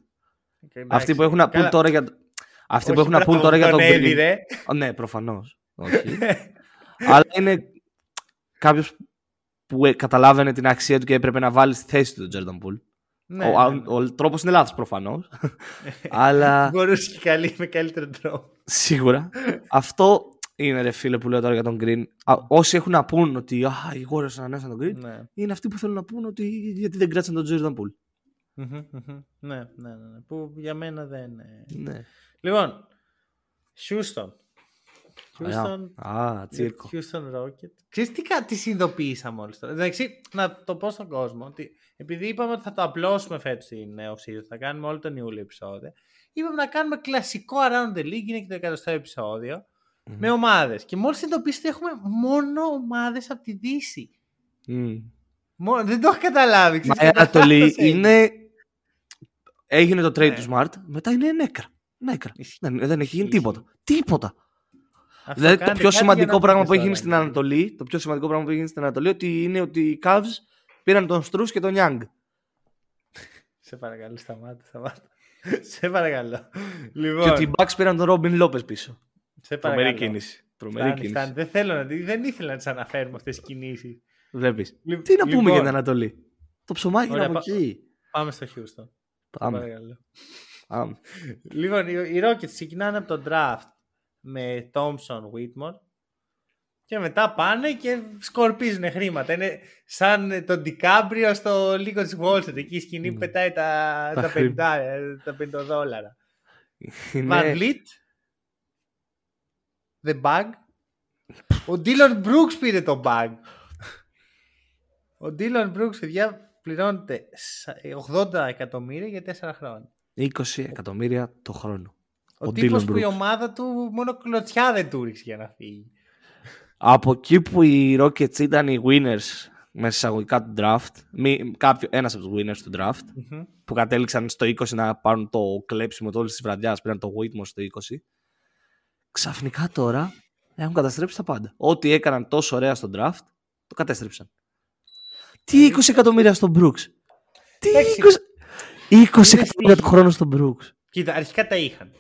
Και εντάξει, Αυτοί που έχουν να πούν καλά, τώρα για. Αυτοί που όχι έχουν να πούν μπράβο, τώρα για τον Green. έδιρε. Α, Ναι, προφανώς. Όχι. Αλλά είναι κάποιος που ε, καταλάβαινε την αξία του και έπρεπε να βάλει στη θέση του τον Jordan Poole. Ναι, ο, ναι, ναι. ο, ο τρόπος είναι λάθος προφανώς. αλλά Μπορούσε και καλή, με καλύτερο τρόπο. σίγουρα αυτό είναι ρε φίλε που λέω τώρα για τον Green. Α, όσοι έχουν να πούν ότι α, οι Warriors ανανέωσαν τον Green, Ναι. είναι αυτοί που θέλουν να πούν ότι γιατί δεν κράτησαν τον Jordan Poole. Μμμ, μμμ. ναι, ναι, ναι, ναι. Που για μένα δεν είναι. Ναι. Λοιπόν, Houston. Α, Houston, Α, τσίρκο. Houston Rocket. Ξέρεις τι, κα- τις συνειδητοποίησα μόλις τώρα. Εντάξει, να το πω στον κόσμο ότι επειδή είπαμε ότι θα το απλώσουμε φέτος στην off season, θα κάνουμε όλο τον Ιούλιο επεισόδιο, είπαμε να κάνουμε κλασικό Around the League, είναι και το εκατοστό επεισόδιο, με ομάδες. Και μόλις συνειδητοποίησα ότι έχουμε μόνο ομάδες από τη Δύση. Μμ. Μόνο, δεν το έχω καταλάβει. Μα ξέρεις, η Ανατολή κατάσταση έγινε. είναι. Έγινε το trade Ναι. του Smart, μετά είναι νέκρα. Νέκρα. Ισχύει. Δεν, δεν έχει γίνει Ισχύει. τίποτα. Τίποτα. Αυτό Δηλαδή το κάντε πιο κάτι σημαντικό για να πράγμα πείτε που έχει τώρα, γίνει στην δηλαδή. Ανατολή, το πιο σημαντικό πράγμα που έχει γίνει στην Ανατολή ότι είναι ότι οι Cavs πήραν τον Στρούς και τον Young. Σε παρακαλώ, σταμάτα, σταμάτα. σε παρακαλώ. Λοιπόν, Και ότι οι Bucks πήραν τον Robin Lopez πίσω. σε Τρομερή παρακαλώ. κίνηση. Τρομερή Φτάνει, κίνηση. φτάνει. Δεν θέλω να δεν ήθελα να τις αναφέρουμε αυτές τις κινήσεις. Βλέπεις. Λοιπόν, Τι να πούμε για την Ανατολή; Το ψωμάκι είναι Ωραία, από πα- εκεί. Πάμε στο Houston. Πάμε. Παρακαλώ. Πάμε. Λοιπόν, οι, οι Rockets ξεκινάνε από τον draft με Thompson, Whitmore και μετά πάνε και σκορπίζουν χρήματα. Είναι σαν τον Ντικάμπριο στο League of Wall Street, εκεί η σκηνή που Ναι. πετάει τα, Τα τα, χρήματα. 50, τα 50 δόλαρα. Van Είναι... Vliet, The Bag. Ο Dylan Brooks πήρε το bag. Ο Dylan Brooks, παιδιά, πληρώνεται σα- 80 εκατομμύρια για 4 χρόνια. 20 εκατομμύρια το χρόνο. Ο, Ο τύπος Dylan που η Brooks. ομάδα του μόνο κλωτσιά δεν του ρίξει για να φύγει. Από εκεί που οι Rockets ήταν οι winners μέσα εισαγωγικά του draft, μη, κάποιο, ένας από τους winners του draft, Μμμ. που κατέληξαν στο 20 να πάρουν το κλέψιμο το όλης της βραδιάς, πήραν το Whitmore στο 20. Ξαφνικά τώρα έχουν καταστρέψει τα πάντα. Ό,τι έκαναν τόσο ωραία στο draft, το κατέστρεψαν. Τι 20 εκατομμύρια στον Brooks; Τι Εντάξει. 20, 20 Είναι εκατομμύρια το στη- χρόνο στον Brooks. Κοίτα, αρχικά τα είχαν.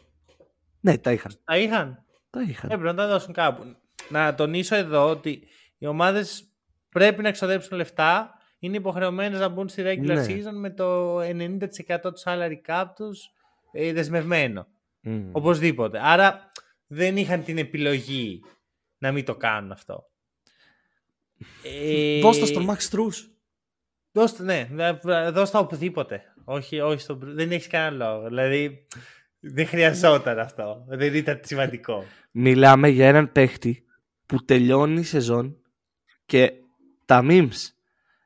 Ναι, τα είχαν. Τα είχαν. Τα είχαν. Έπρεπε να τα δώσουν κάπου. Να τονίσω εδώ ότι οι ομάδες πρέπει να εξοδέψουν λεφτά. Είναι υποχρεωμένες να μπουν στη regular Ναι. season με το 90% του salary cap τους δεσμευμένο. Μμμ. Οπωσδήποτε. Άρα δεν είχαν την επιλογή να μην το κάνουν αυτό. Ε, Δώσ' το στον Max Struz. Δώσ' το, ναι, δα- δώσ' το οπουδήποτε. Όχι, όχι στον Μπρου- Δεν έχεις κανένα λόγο. Δηλαδή δεν χρειαζόταν αυτό. Δεν ήταν σημαντικό. Μιλάμε για έναν παίχτη που τελειώνει η σεζόν και τα memes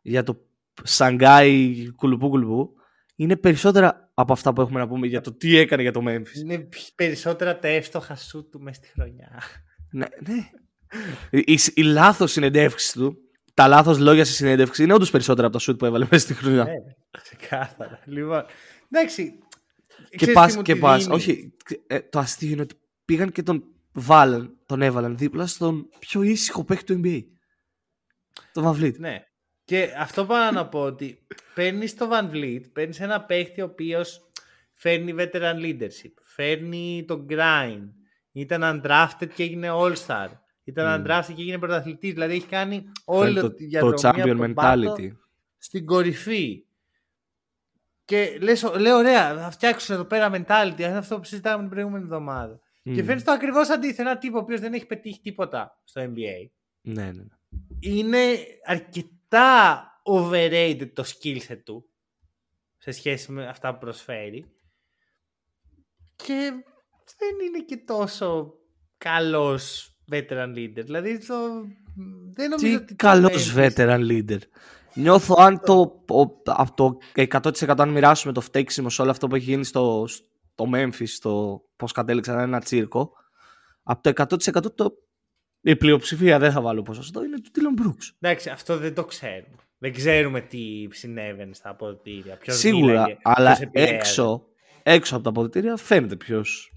για το Σανγκάι κουλουπού κουλουπού είναι περισσότερα από αυτά που έχουμε να πούμε για το τι έκανε για το Memphis. Είναι π- περισσότερα τα εύστοχα σου του μέσα στη χρονιά. ναι, ναι. Η, η, η λάθος συνεντεύξη του, τα λάθος λόγια στη συνέντευξη είναι όντως περισσότερα από τα shoot που έβαλε μέσα στη χρονιά. Ναι, ξεκάθαρα. Λοιπόν, εντάξει. και ξέρεις πας, τι μου και τη πας. δίνει; Όχι, ε, το αστείο είναι ότι πήγαν και τον βάλαν, τον έβαλαν δίπλα στον πιο ήσυχο παίχτη του NBA. Τον Van Vliet. Ναι. Και αυτό πάω να πω ότι παίρνεις το Van Vliet, παίρνεις ένα παίχτη ο οποίος φέρνει veteran leadership, φέρνει τον grind, ήταν undrafted και έγινε all-star, ήταν Mm. undrafted και έγινε πρωταθλητής, δηλαδή έχει κάνει Φέρνει όλη το, τη το διαδρομή champion από τον πάτο mentality. στην κορυφή. Και λες, λέω, ωραία, θα φτιάξουν εδώ πέρα mentality, είναι αυτό που συζητάμε την προηγούμενη εβδομάδα. Και Μμ. φέρνει το ακριβώς αντίθετο. Ένα τύπο ο οποίος δεν έχει πετύχει τίποτα στο NBA. Ναι, ναι. ναι. Είναι αρκετά overrated το skill set του σε σχέση με αυτά που προσφέρει. Και δεν είναι και τόσο καλός veteran leader. Δηλαδή το... δεν νομίζω Τι ότι το καλός Memphis- veteran leader. Νιώθω αν το, ο- από το 100% αν μοιράσουμε το φταίξιμο σε όλο αυτό που έχει γίνει στο, στο Memphis, στο πώς κατέληξαν ένα τσίρκο, από το 100% το, η πλειοψηφία δεν θα βάλω ποσοστό, είναι του Dillon Brooks. Εντάξει, αυτό δεν το ξέρουμε. Δεν ξέρουμε τι συνέβαινε στα αποδυτήρια. Ποιος Σίγουρα, μίλαγε, αλλά ποιος επηρέαζε. έξω, έξω από τα αποδυτήρια φαίνεται ποιος...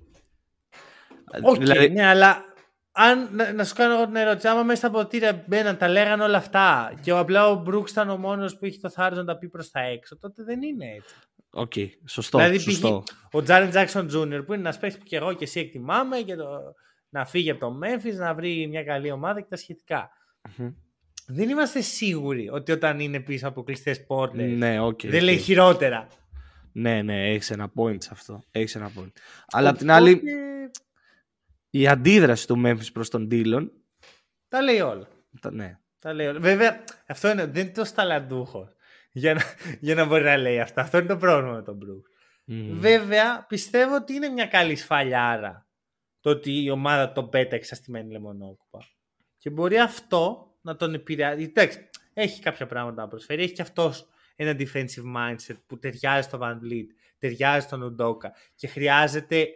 Οκ, δηλαδή, ναι, αλλά αν, να, να σου κάνω εγώ την ερώτηση, άμα μέσα στα αποδυτήρια μπαίναν, τα λέγανε όλα αυτά και ο απλά ο Brooks ήταν ο μόνος που είχε το θάρρος να τα πει προς τα έξω, τότε δεν είναι έτσι. Οκ, σωστό, δηλαδή, σωστό. π.χ. ο Jaren Jackson Junior που είναι ένας παίκτης που και εγώ και εσύ εκτιμάμε και το, να φύγει από το Memphis, να βρει μια καλή ομάδα και τα σχετικά. Μμμ. δεν είμαστε σίγουροι ότι όταν είναι πίσω από κλειστές πόρτες. Ναι, οκ. δεν οκ. λέει χειρότερα. Ναι, ναι, έχεις ένα point σε αυτό. Έχεις ένα point. Αλλά απ' την άλλη, Οπότε, η αντίδραση του Memphis προς τον Dillon. Τα λέει όλα. τα- Ναι. Τα λέει όλα. Βέβαια, αυτό είναι, δεν είναι τόσο ταλαντούχο για να, για να μπορεί να λέει αυτά. Αυτό είναι το πρόβλημα με τον Μπρουκ. Μμμ. Βέβαια, πιστεύω ότι είναι μια καλή σφαλιάρα το ότι η ομάδα τον πέταξε στη μένη λεμονόκουπα. Και μπορεί αυτό να τον επηρεάσει. Εντάξει, έχει κάποια πράγματα να προσφέρει. Έχει και αυτός ένα defensive mindset που ταιριάζει στο Van Vliet, ταιριάζει στον Ουντόκα και χρειάζεται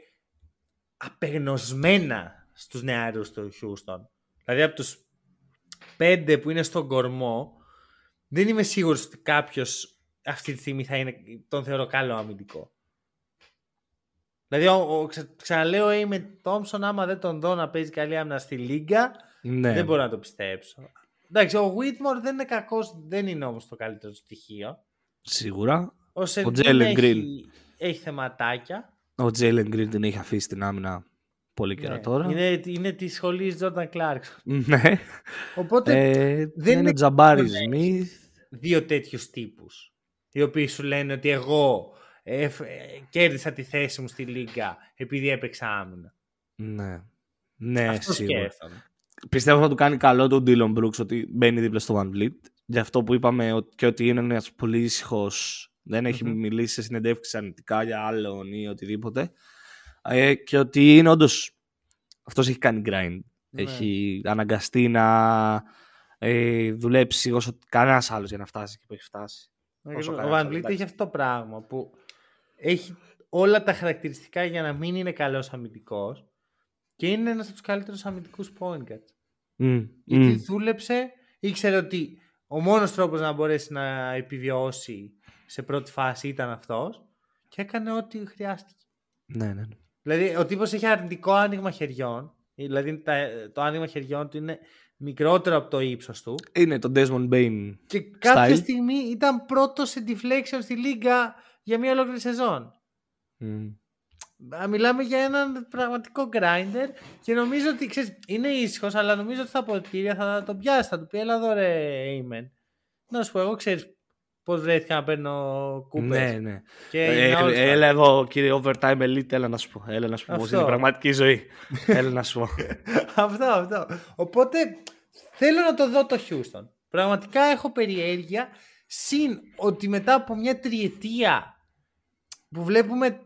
απεγνωσμένα στους νεαρούς του Houston. Δηλαδή από τους πέντε που είναι στον κορμό, δεν είμαι σίγουρος ότι κάποιος αυτή τη στιγμή θα είναι, τον θεωρώ καλό αμυντικό. Δηλαδή, ο, ο, ξα- ξαναλέω, είμαι Τόμψον, άμα δεν τον δω να παίζει καλή άμυνα στη Λίγκα, Ναι. δεν μπορώ να το πιστέψω. Εντάξει, ο Whitmore δεν είναι κακός, δεν είναι όμως το καλύτερο στοιχείο. Σίγουρα. Ο Σεντίν Jalen έχει, Green. έχει θεματάκια. Ο Jalen Green την έχει αφήσει την άμυνα πολύ καιρό Ναι. τώρα. Είναι, είναι τη σχολή Jordan Clarkson. Ναι. Οπότε Ε, δεν δεν είναι είναι ο Τζαμπάρι κακό να Σμιθ. δύο τέτοιους τύπους. Οι οποίοι σου λένε ότι εγώ ε, ε, κέρδισα τη θέση μου στη Λίγκα επειδή έπαιξα άμυνα. Ναι. Ναι, Αυτό σίγουρα. σκέφτομαι. Πιστεύω θα του κάνει καλό τον Dylan Brooks ότι μπαίνει δίπλα στο Van Vliet. Γι' αυτό που είπαμε ότι- και ότι είναι ένας πολύ ήσυχος, δεν έχει Μμμ. μιλήσει σε συνεντεύξεις αρνητικά για άλλον ή οτιδήποτε. Ε, και ότι είναι όντως. Αυτός έχει κάνει grind. Ναι. Έχει αναγκαστεί να ε, δουλέψει όσο κανένας άλλος για να φτάσει εκεί που έχει φτάσει. Όσο Ο κανένας Van άλλος, Vliet εντάξει. έχει αυτό το πράγμα που έχει όλα τα χαρακτηριστικά για να μην είναι καλός αμυντικός και είναι ένας από τους καλύτερους αμυντικούς point guards. Μμ, Γιατί μμ. δούλεψε, ήξερε ότι ο μόνος τρόπος να μπορέσει να επιβιώσει σε πρώτη φάση ήταν αυτός και έκανε ό,τι χρειάστηκε. Ναι, ναι. ναι. Δηλαδή, ο τύπος έχει αρνητικό άνοιγμα χεριών. Δηλαδή, τα- το άνοιγμα χεριών του είναι μικρότερο από το ύψος του. Είναι το Desmond Bain. Και κάποια Style. στιγμή ήταν πρώτος σε deflection στη Λίγκα για μια ολόκληρη σεζόν. Μμ. Α, Μιλάμε για έναν πραγματικό grinder και νομίζω ότι ξέρεις, είναι ήσυχος, αλλά νομίζω ότι στα ποτήρια θα τον πιάσεις. Θα του πει: Έλα εδώ, ρε, Amen. Να σου πω, εγώ ξέρεις πώς βρέθηκα να παίρνω κούπε. Ναι, ναι. Και Ε, είναι all-star. έλα εδώ, κύριε Overtime Elite, έλα να σου πω. Έλα να σου πω πώς Αυτό. είναι η πραγματική ζωή. έλα να σου πω. αυτό, αυτό. Οπότε θέλω να το δω το Houston. Πραγματικά έχω περιέργεια. Συν ότι μετά από μια τριετία που βλέπουμε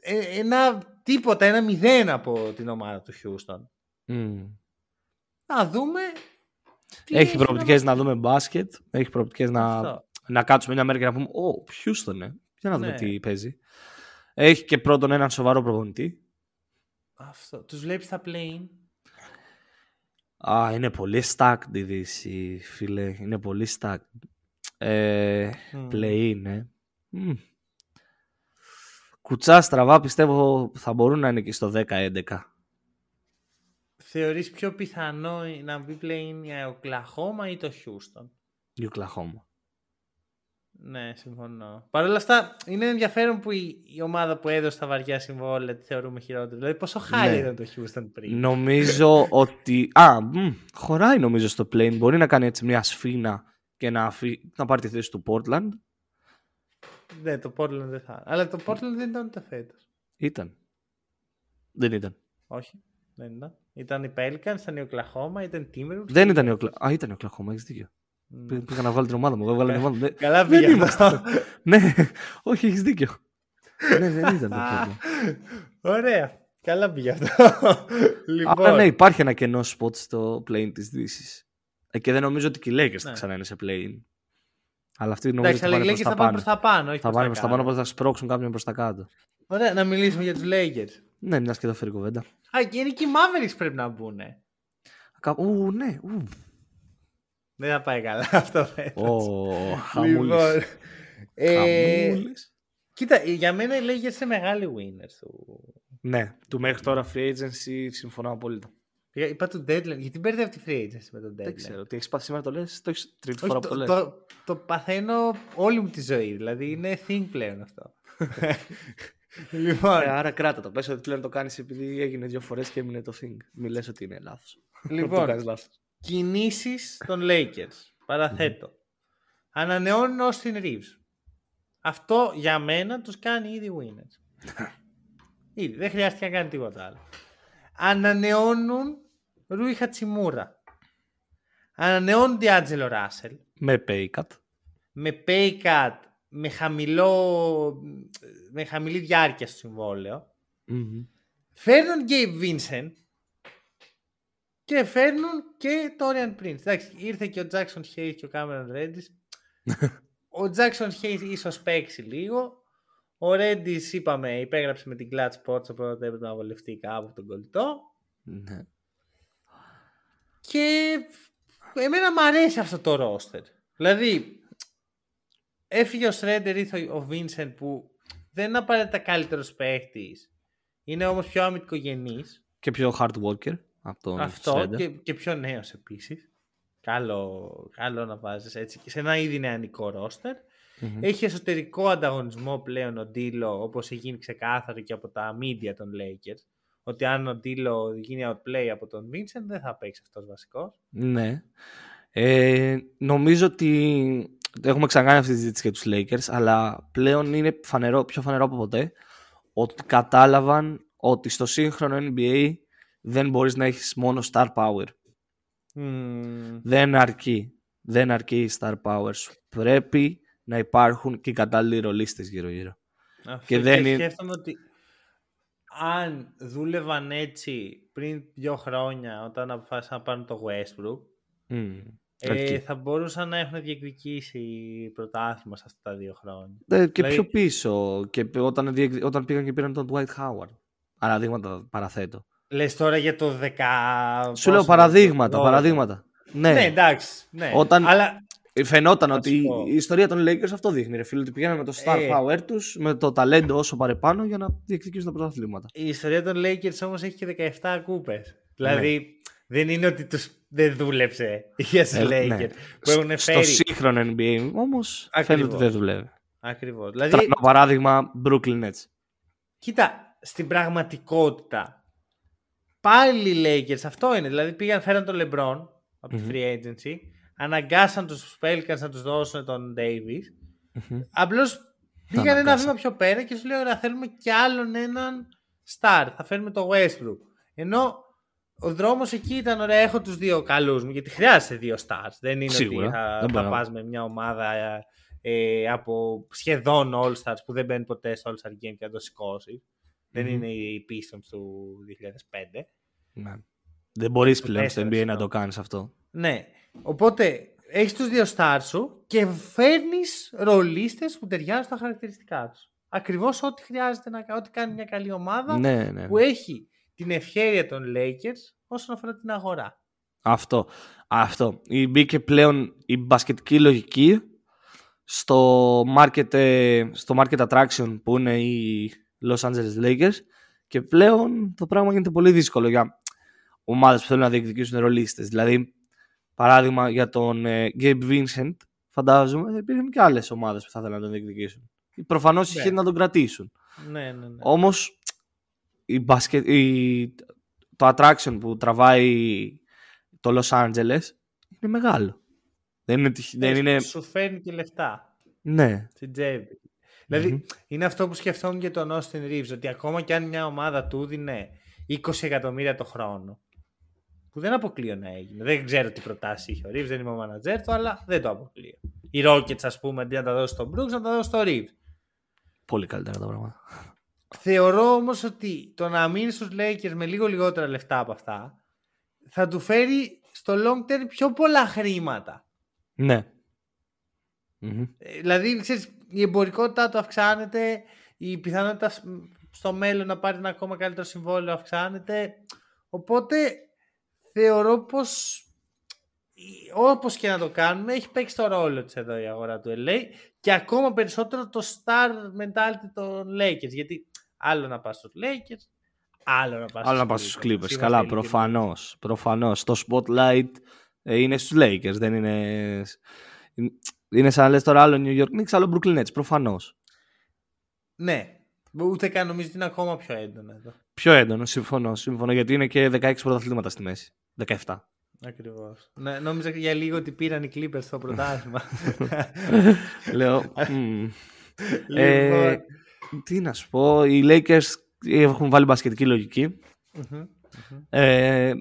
ε, ένα τίποτα, ένα μηδέν από την ομάδα του Houston. Μμ. Να δούμε. τι Έχει προοπτικές μας να δούμε μπάσκετ. Έχει προοπτικές να, Αυτό. Να κάτσουμε μια μέρα και να πούμε Ω, Houston, ε. Για να δούμε Ναι. τι παίζει. Έχει και πρώτον έναν σοβαρό προπονητή. Αυτό. Τους βλέπεις στα play Α, είναι πολύ stacked η Δύση, φίλε. Είναι πολύ stacked. Ε, Μμ. play είναι. Μμ. Κουτσά στραβά πιστεύω θα μπορούν να είναι και στο 10-11. Θεωρείς πιο πιθανό να μπει play η Οκλαχώμα ή το Houston; Η Οκλαχώμα. Ναι, συμφωνώ. Παρ' όλα αυτά, είναι ενδιαφέρον που η, η ομάδα που έδωσε τα βαριά συμβόλαια τη θεωρούμε χειρότερη. Δηλαδή, πόσο χάλια Ναι. ήταν το Houston πριν. Νομίζω ότι. Α, μ, χωράει νομίζω στο plane. Μπορεί να κάνει έτσι μια σφίνα και να, αφή... να πάρει τη θέση του Portland. Ναι, το Portland δεν θα. Αλλά το Portland δεν ήταν ούτε φέτος. Ήταν. Δεν ήταν. Όχι, δεν ήταν. Ήταν η Pelicans, ήταν η Οκλαχώμα, ήταν η Timberwolves. Δεν ήταν η Οκλα... Α, ήταν η Οκλαχώμα, έχεις δίκιο. Μμ. Πή- Πήγα να βγάλω την ομάδα μου. Εγώ έβγαλα την ομάδα μου. Δεν- Καλά δεν πήγες είμαστε. αυτό. ναι, όχι, έχεις δίκιο. ναι, δεν ήταν το Portland. Ωραία. Καλά πήγε αυτό. λοιπόν, Άρα ναι, υπάρχει ένα κενό spot στο plane της Δύσης. Ε, και δεν νομίζω ότι και οι Lakers θα Ναι. ξανά είναι σε plane. Αλλά αυτοί νομίζω Εντάξει, ότι θα αλλά οι πάνε προς Lakers τα θα πάνε πάνω. προς τα πάνω. Όχι Θα προς πάνε τα προς τα πάνω, κάτω. οπότε θα σπρώξουν κάποιον προς τα κάτω. Ωραία, να μιλήσουμε για τους Lakers. Ναι, μια και εδώ φέρει κουβέντα. Α, και είναι και οι Mavericks πρέπει να μπουν. Κα- Ου, ναι, ου. Δεν θα πάει καλά αυτό φέτος. Ω, χαμούλης. Λοιπόν, ε, Χαμούλης. κοίτα, για μένα οι Lakers είναι μεγάλοι winners. Του... Ναι, του μέχρι τώρα free agency συμφωνώ απόλυτα. Είπα- Είπα του deadline. Γιατί μπέρδευε τη free agency με τον deadline. Δεν ξέρω, τι έχεις πάθει σήμερα το λες, το έχεις τρίτη Όχι, φορά που το το, λες. το, το παθαίνω όλη μου τη ζωή. Δηλαδή είναι thing πλέον αυτό. λοιπόν, Ε, άρα κράτα το. Πες ότι πλέον το κάνεις επειδή έγινε δύο φορές και έμεινε το thing. Μη λες ότι είναι λάθος. Λοιπόν. το κάνεις λάθος. Κινήσεις των Lakers. παραθέτω. Ανανεώνουν Austin Reeves. Αυτό για μένα τους κάνει ήδη winners. ήδη, δεν χρειάστηκε να κάνει τίποτα άλλο. Ανανεώνουν Ρούι Χατσιμούρα. Ανανεώνουν Διάτζελο Ράσελ. Με pay cut. Με pay cut, με, χαμηλό, με χαμηλή διάρκεια στο συμβόλαιο. Μμμ. Φέρνουν Gabe Vincent και φέρνουν και Torian Prince. Εντάξει, ήρθε και ο Jackson Hayes και ο Cameron Reddish. ο Jackson Hayes ίσως παίξει λίγο. Ο Reddish είπαμε υπέγραψε με την Clutch Sports οπότε έπρεπε να βολευτεί κάπου από τον κολλητό. Ναι. Και εμένα μου αρέσει αυτό το roster. Δηλαδή, έφυγε ο Σρέντερ, ήρθε ο Vincent που δεν είναι απαραίτητα καλύτερος παίχτη. Είναι όμως πιο αμυντικογενή. Και πιο hard worker από τον Αυτό Schroeder. και, και πιο νέος επίσης. Καλό, καλό να βάζεις έτσι. Και σε ένα ήδη νεανικό ρόστερ. Μμμ. Έχει εσωτερικό ανταγωνισμό πλέον ο Ντίλο, όπως έχει γίνει ξεκάθαρο και από τα media των Lakers. Ότι αν ο Ντίλο γίνει outplay από τον Vincent, δεν θα παίξει αυτός βασικός. Ναι. Ε, νομίζω ότι έχουμε ξανακάνει αυτή τη συζήτηση για τους Lakers, αλλά πλέον είναι φανερό, πιο φανερό από ποτέ ότι κατάλαβαν ότι στο σύγχρονο NBA δεν μπορείς να έχεις μόνο star power. Δεν αρκεί. Δεν αρκεί η star power σου. Πρέπει να υπάρχουν και οι κατάλληλοι ρολίστες γύρω-γύρω. Αυτό Και δεν είναι- σκέφτομαι ότι αν δούλευαν έτσι πριν δύο χρόνια όταν αποφάσισαν να πάρουν το Westbrook Μμμ. ε, Αρκεί. θα μπορούσαν να έχουν διεκδικήσει πρωτάθλημα σε αυτά τα δύο χρόνια. Ε, και δηλαδή- πιο πίσω. Και όταν, διεκδι- όταν πήγαν και πήραν τον Dwight Howard. Παραδείγματα παραθέτω. Λες τώρα για το 10... Σου λέω πόσο, παραδείγματα, 12. παραδείγματα. Ναι, Ναι, εντάξει. Ναι. Όταν- Αλλά φαινόταν Να ότι σου πω. η ιστορία των Lakers αυτό δείχνει. Ρε φίλε, ότι πηγαίνουν με το star Ε. power τους, με το ταλέντο όσο παρεπάνω για να διεκδικήσουν τα πρωταθλήματα. η ιστορία των Lakers όμως έχει και 17 κούπες. Δηλαδή Ναι. δεν είναι ότι τους δεν δούλεψε για τους Ε, Lakers ναι. που έχουν Στο φέρει. σύγχρονο NBA όμως φαίνεται Ακριβώς. ότι δεν δουλεύει. Ακριβώς. Δηλαδή, Τρανό παράδειγμα Brooklyn Nets. Κοίτα, στην πραγματικότητα πάλι οι Lakers αυτό είναι. Δηλαδή πήγαν φέραν τον LeBron από τη Μμμ. free agency, αναγκάσαν τους Pelicans να τους δώσουν τον Davis. Μμμ. Απλώς πήγαν ένα αναγκάσαν. βήμα πιο πέρα και σου λέει ωραία θέλουμε κι άλλον έναν star. Θα φέρουμε το Westbrook. Ενώ ο δρόμος εκεί ήταν ωραία έχω τους δύο καλούς μου γιατί χρειάζεται δύο stars. Δεν είναι Σίγουρα. ότι θα, Δεν θα μπορώ. πας με μια ομάδα ε, από σχεδόν All-Stars που δεν μπαίνει ποτέ στο All-Star Game και να το σηκώσεις. Δεν Μμμ. είναι οι Pistons του 2005. Ναι. Δεν μπορείς πλέον στο τέσσερα, NBA να το συγγνώμη. κάνεις αυτό. Ναι. Οπότε έχεις τους δύο stars σου και φέρνεις ρολίστες που ταιριάζουν στα χαρακτηριστικά τους. Ακριβώς ό,τι χρειάζεται να κάνει, ό,τι κάνει μια καλή ομάδα Ναι, ναι. που έχει την ευχέρεια των Lakers όσον αφορά την αγορά. Αυτό. Αυτό. Η- Μπήκε πλέον η μπασκετική λογική στο market, ε, στο market attraction που είναι οι Los Angeles Lakers και πλέον το πράγμα γίνεται πολύ δύσκολο για ομάδες που θέλουν να διεκδικήσουν ρολίστες. Δηλαδή, παράδειγμα για τον ε, Gabe Vincent, φαντάζομαι θα υπήρχαν και άλλες ομάδες που θα θέλουν να τον διεκδικήσουν. Προφανώς Ναι. είχε να τον κρατήσουν. Ναι, ναι, ναι. Όμως η μπασκε- η- το attraction που τραβάει το Los Angeles είναι μεγάλο. Δεν είναι, τυχ- δεν Ε, είναι... Σου φέρνει και λεφτά Ναι. στην τσέπη. Δηλαδή, είναι αυτό που σκεφτόμουν και τον Austin Reeves, ότι ακόμα και αν μια ομάδα του δίνει 20 εκατομμύρια το χρόνο, που δεν αποκλείω να έγινε. Δεν ξέρω τι προτάσει είχε ο Reeves, δεν είμαι ο manager του, αλλά δεν το αποκλείω. Οι Rockets, ας πούμε, αντί να τα δώσει στον Brooks, να τα δώσει στο Reeves. Πολύ καλύτερα τα πράγματα. Θεωρώ όμως ότι το να μείνει στους Lakers με λίγο λιγότερα λεφτά από αυτά θα του φέρει στο long term πιο πολλά χρήματα. Ναι. Μμμ. Ε, Δηλαδή, ξέρεις, η εμπορικότητά του αυξάνεται, η πιθανότητα σ- στο μέλλον να πάρει ένα ακόμα καλύτερο συμβόλαιο αυξάνεται. Οπότε θεωρώ πως η- όπως και να το κάνουμε έχει παίξει το ρόλο της εδώ η αγορά του LA και ακόμα περισσότερο το star mentality των Lakers γιατί άλλο να πας στους Lakers άλλο να πας Άλλο να στους πας στους Clippers. Clippers. Είμαστε Καλά, ειλικρινείς. προφανώς. Προφανώς. Το spotlight ε, είναι στους Lakers. Δεν είναι... Είναι σαν να λες τώρα άλλο New York Knicks, άλλο Brooklyn Nets. Προφανώς. Ναι, ούτε καν νομίζω ότι είναι ακόμα πιο έντονο εδώ. Πιο έντονο, συμφωνώ. Συμφωνώ γιατί είναι και 16 πρωταθλήματα στη μέση. 17. Ακριβώς. Ναι, νόμιζα για λίγο ότι πήραν οι Clippers στο πρωτάθλημα. Λέω. μμ. Λοιπόν, Ε, τι να σου πω, οι Lakers έχουν βάλει μπασκετική λογική. μμμ. Ε,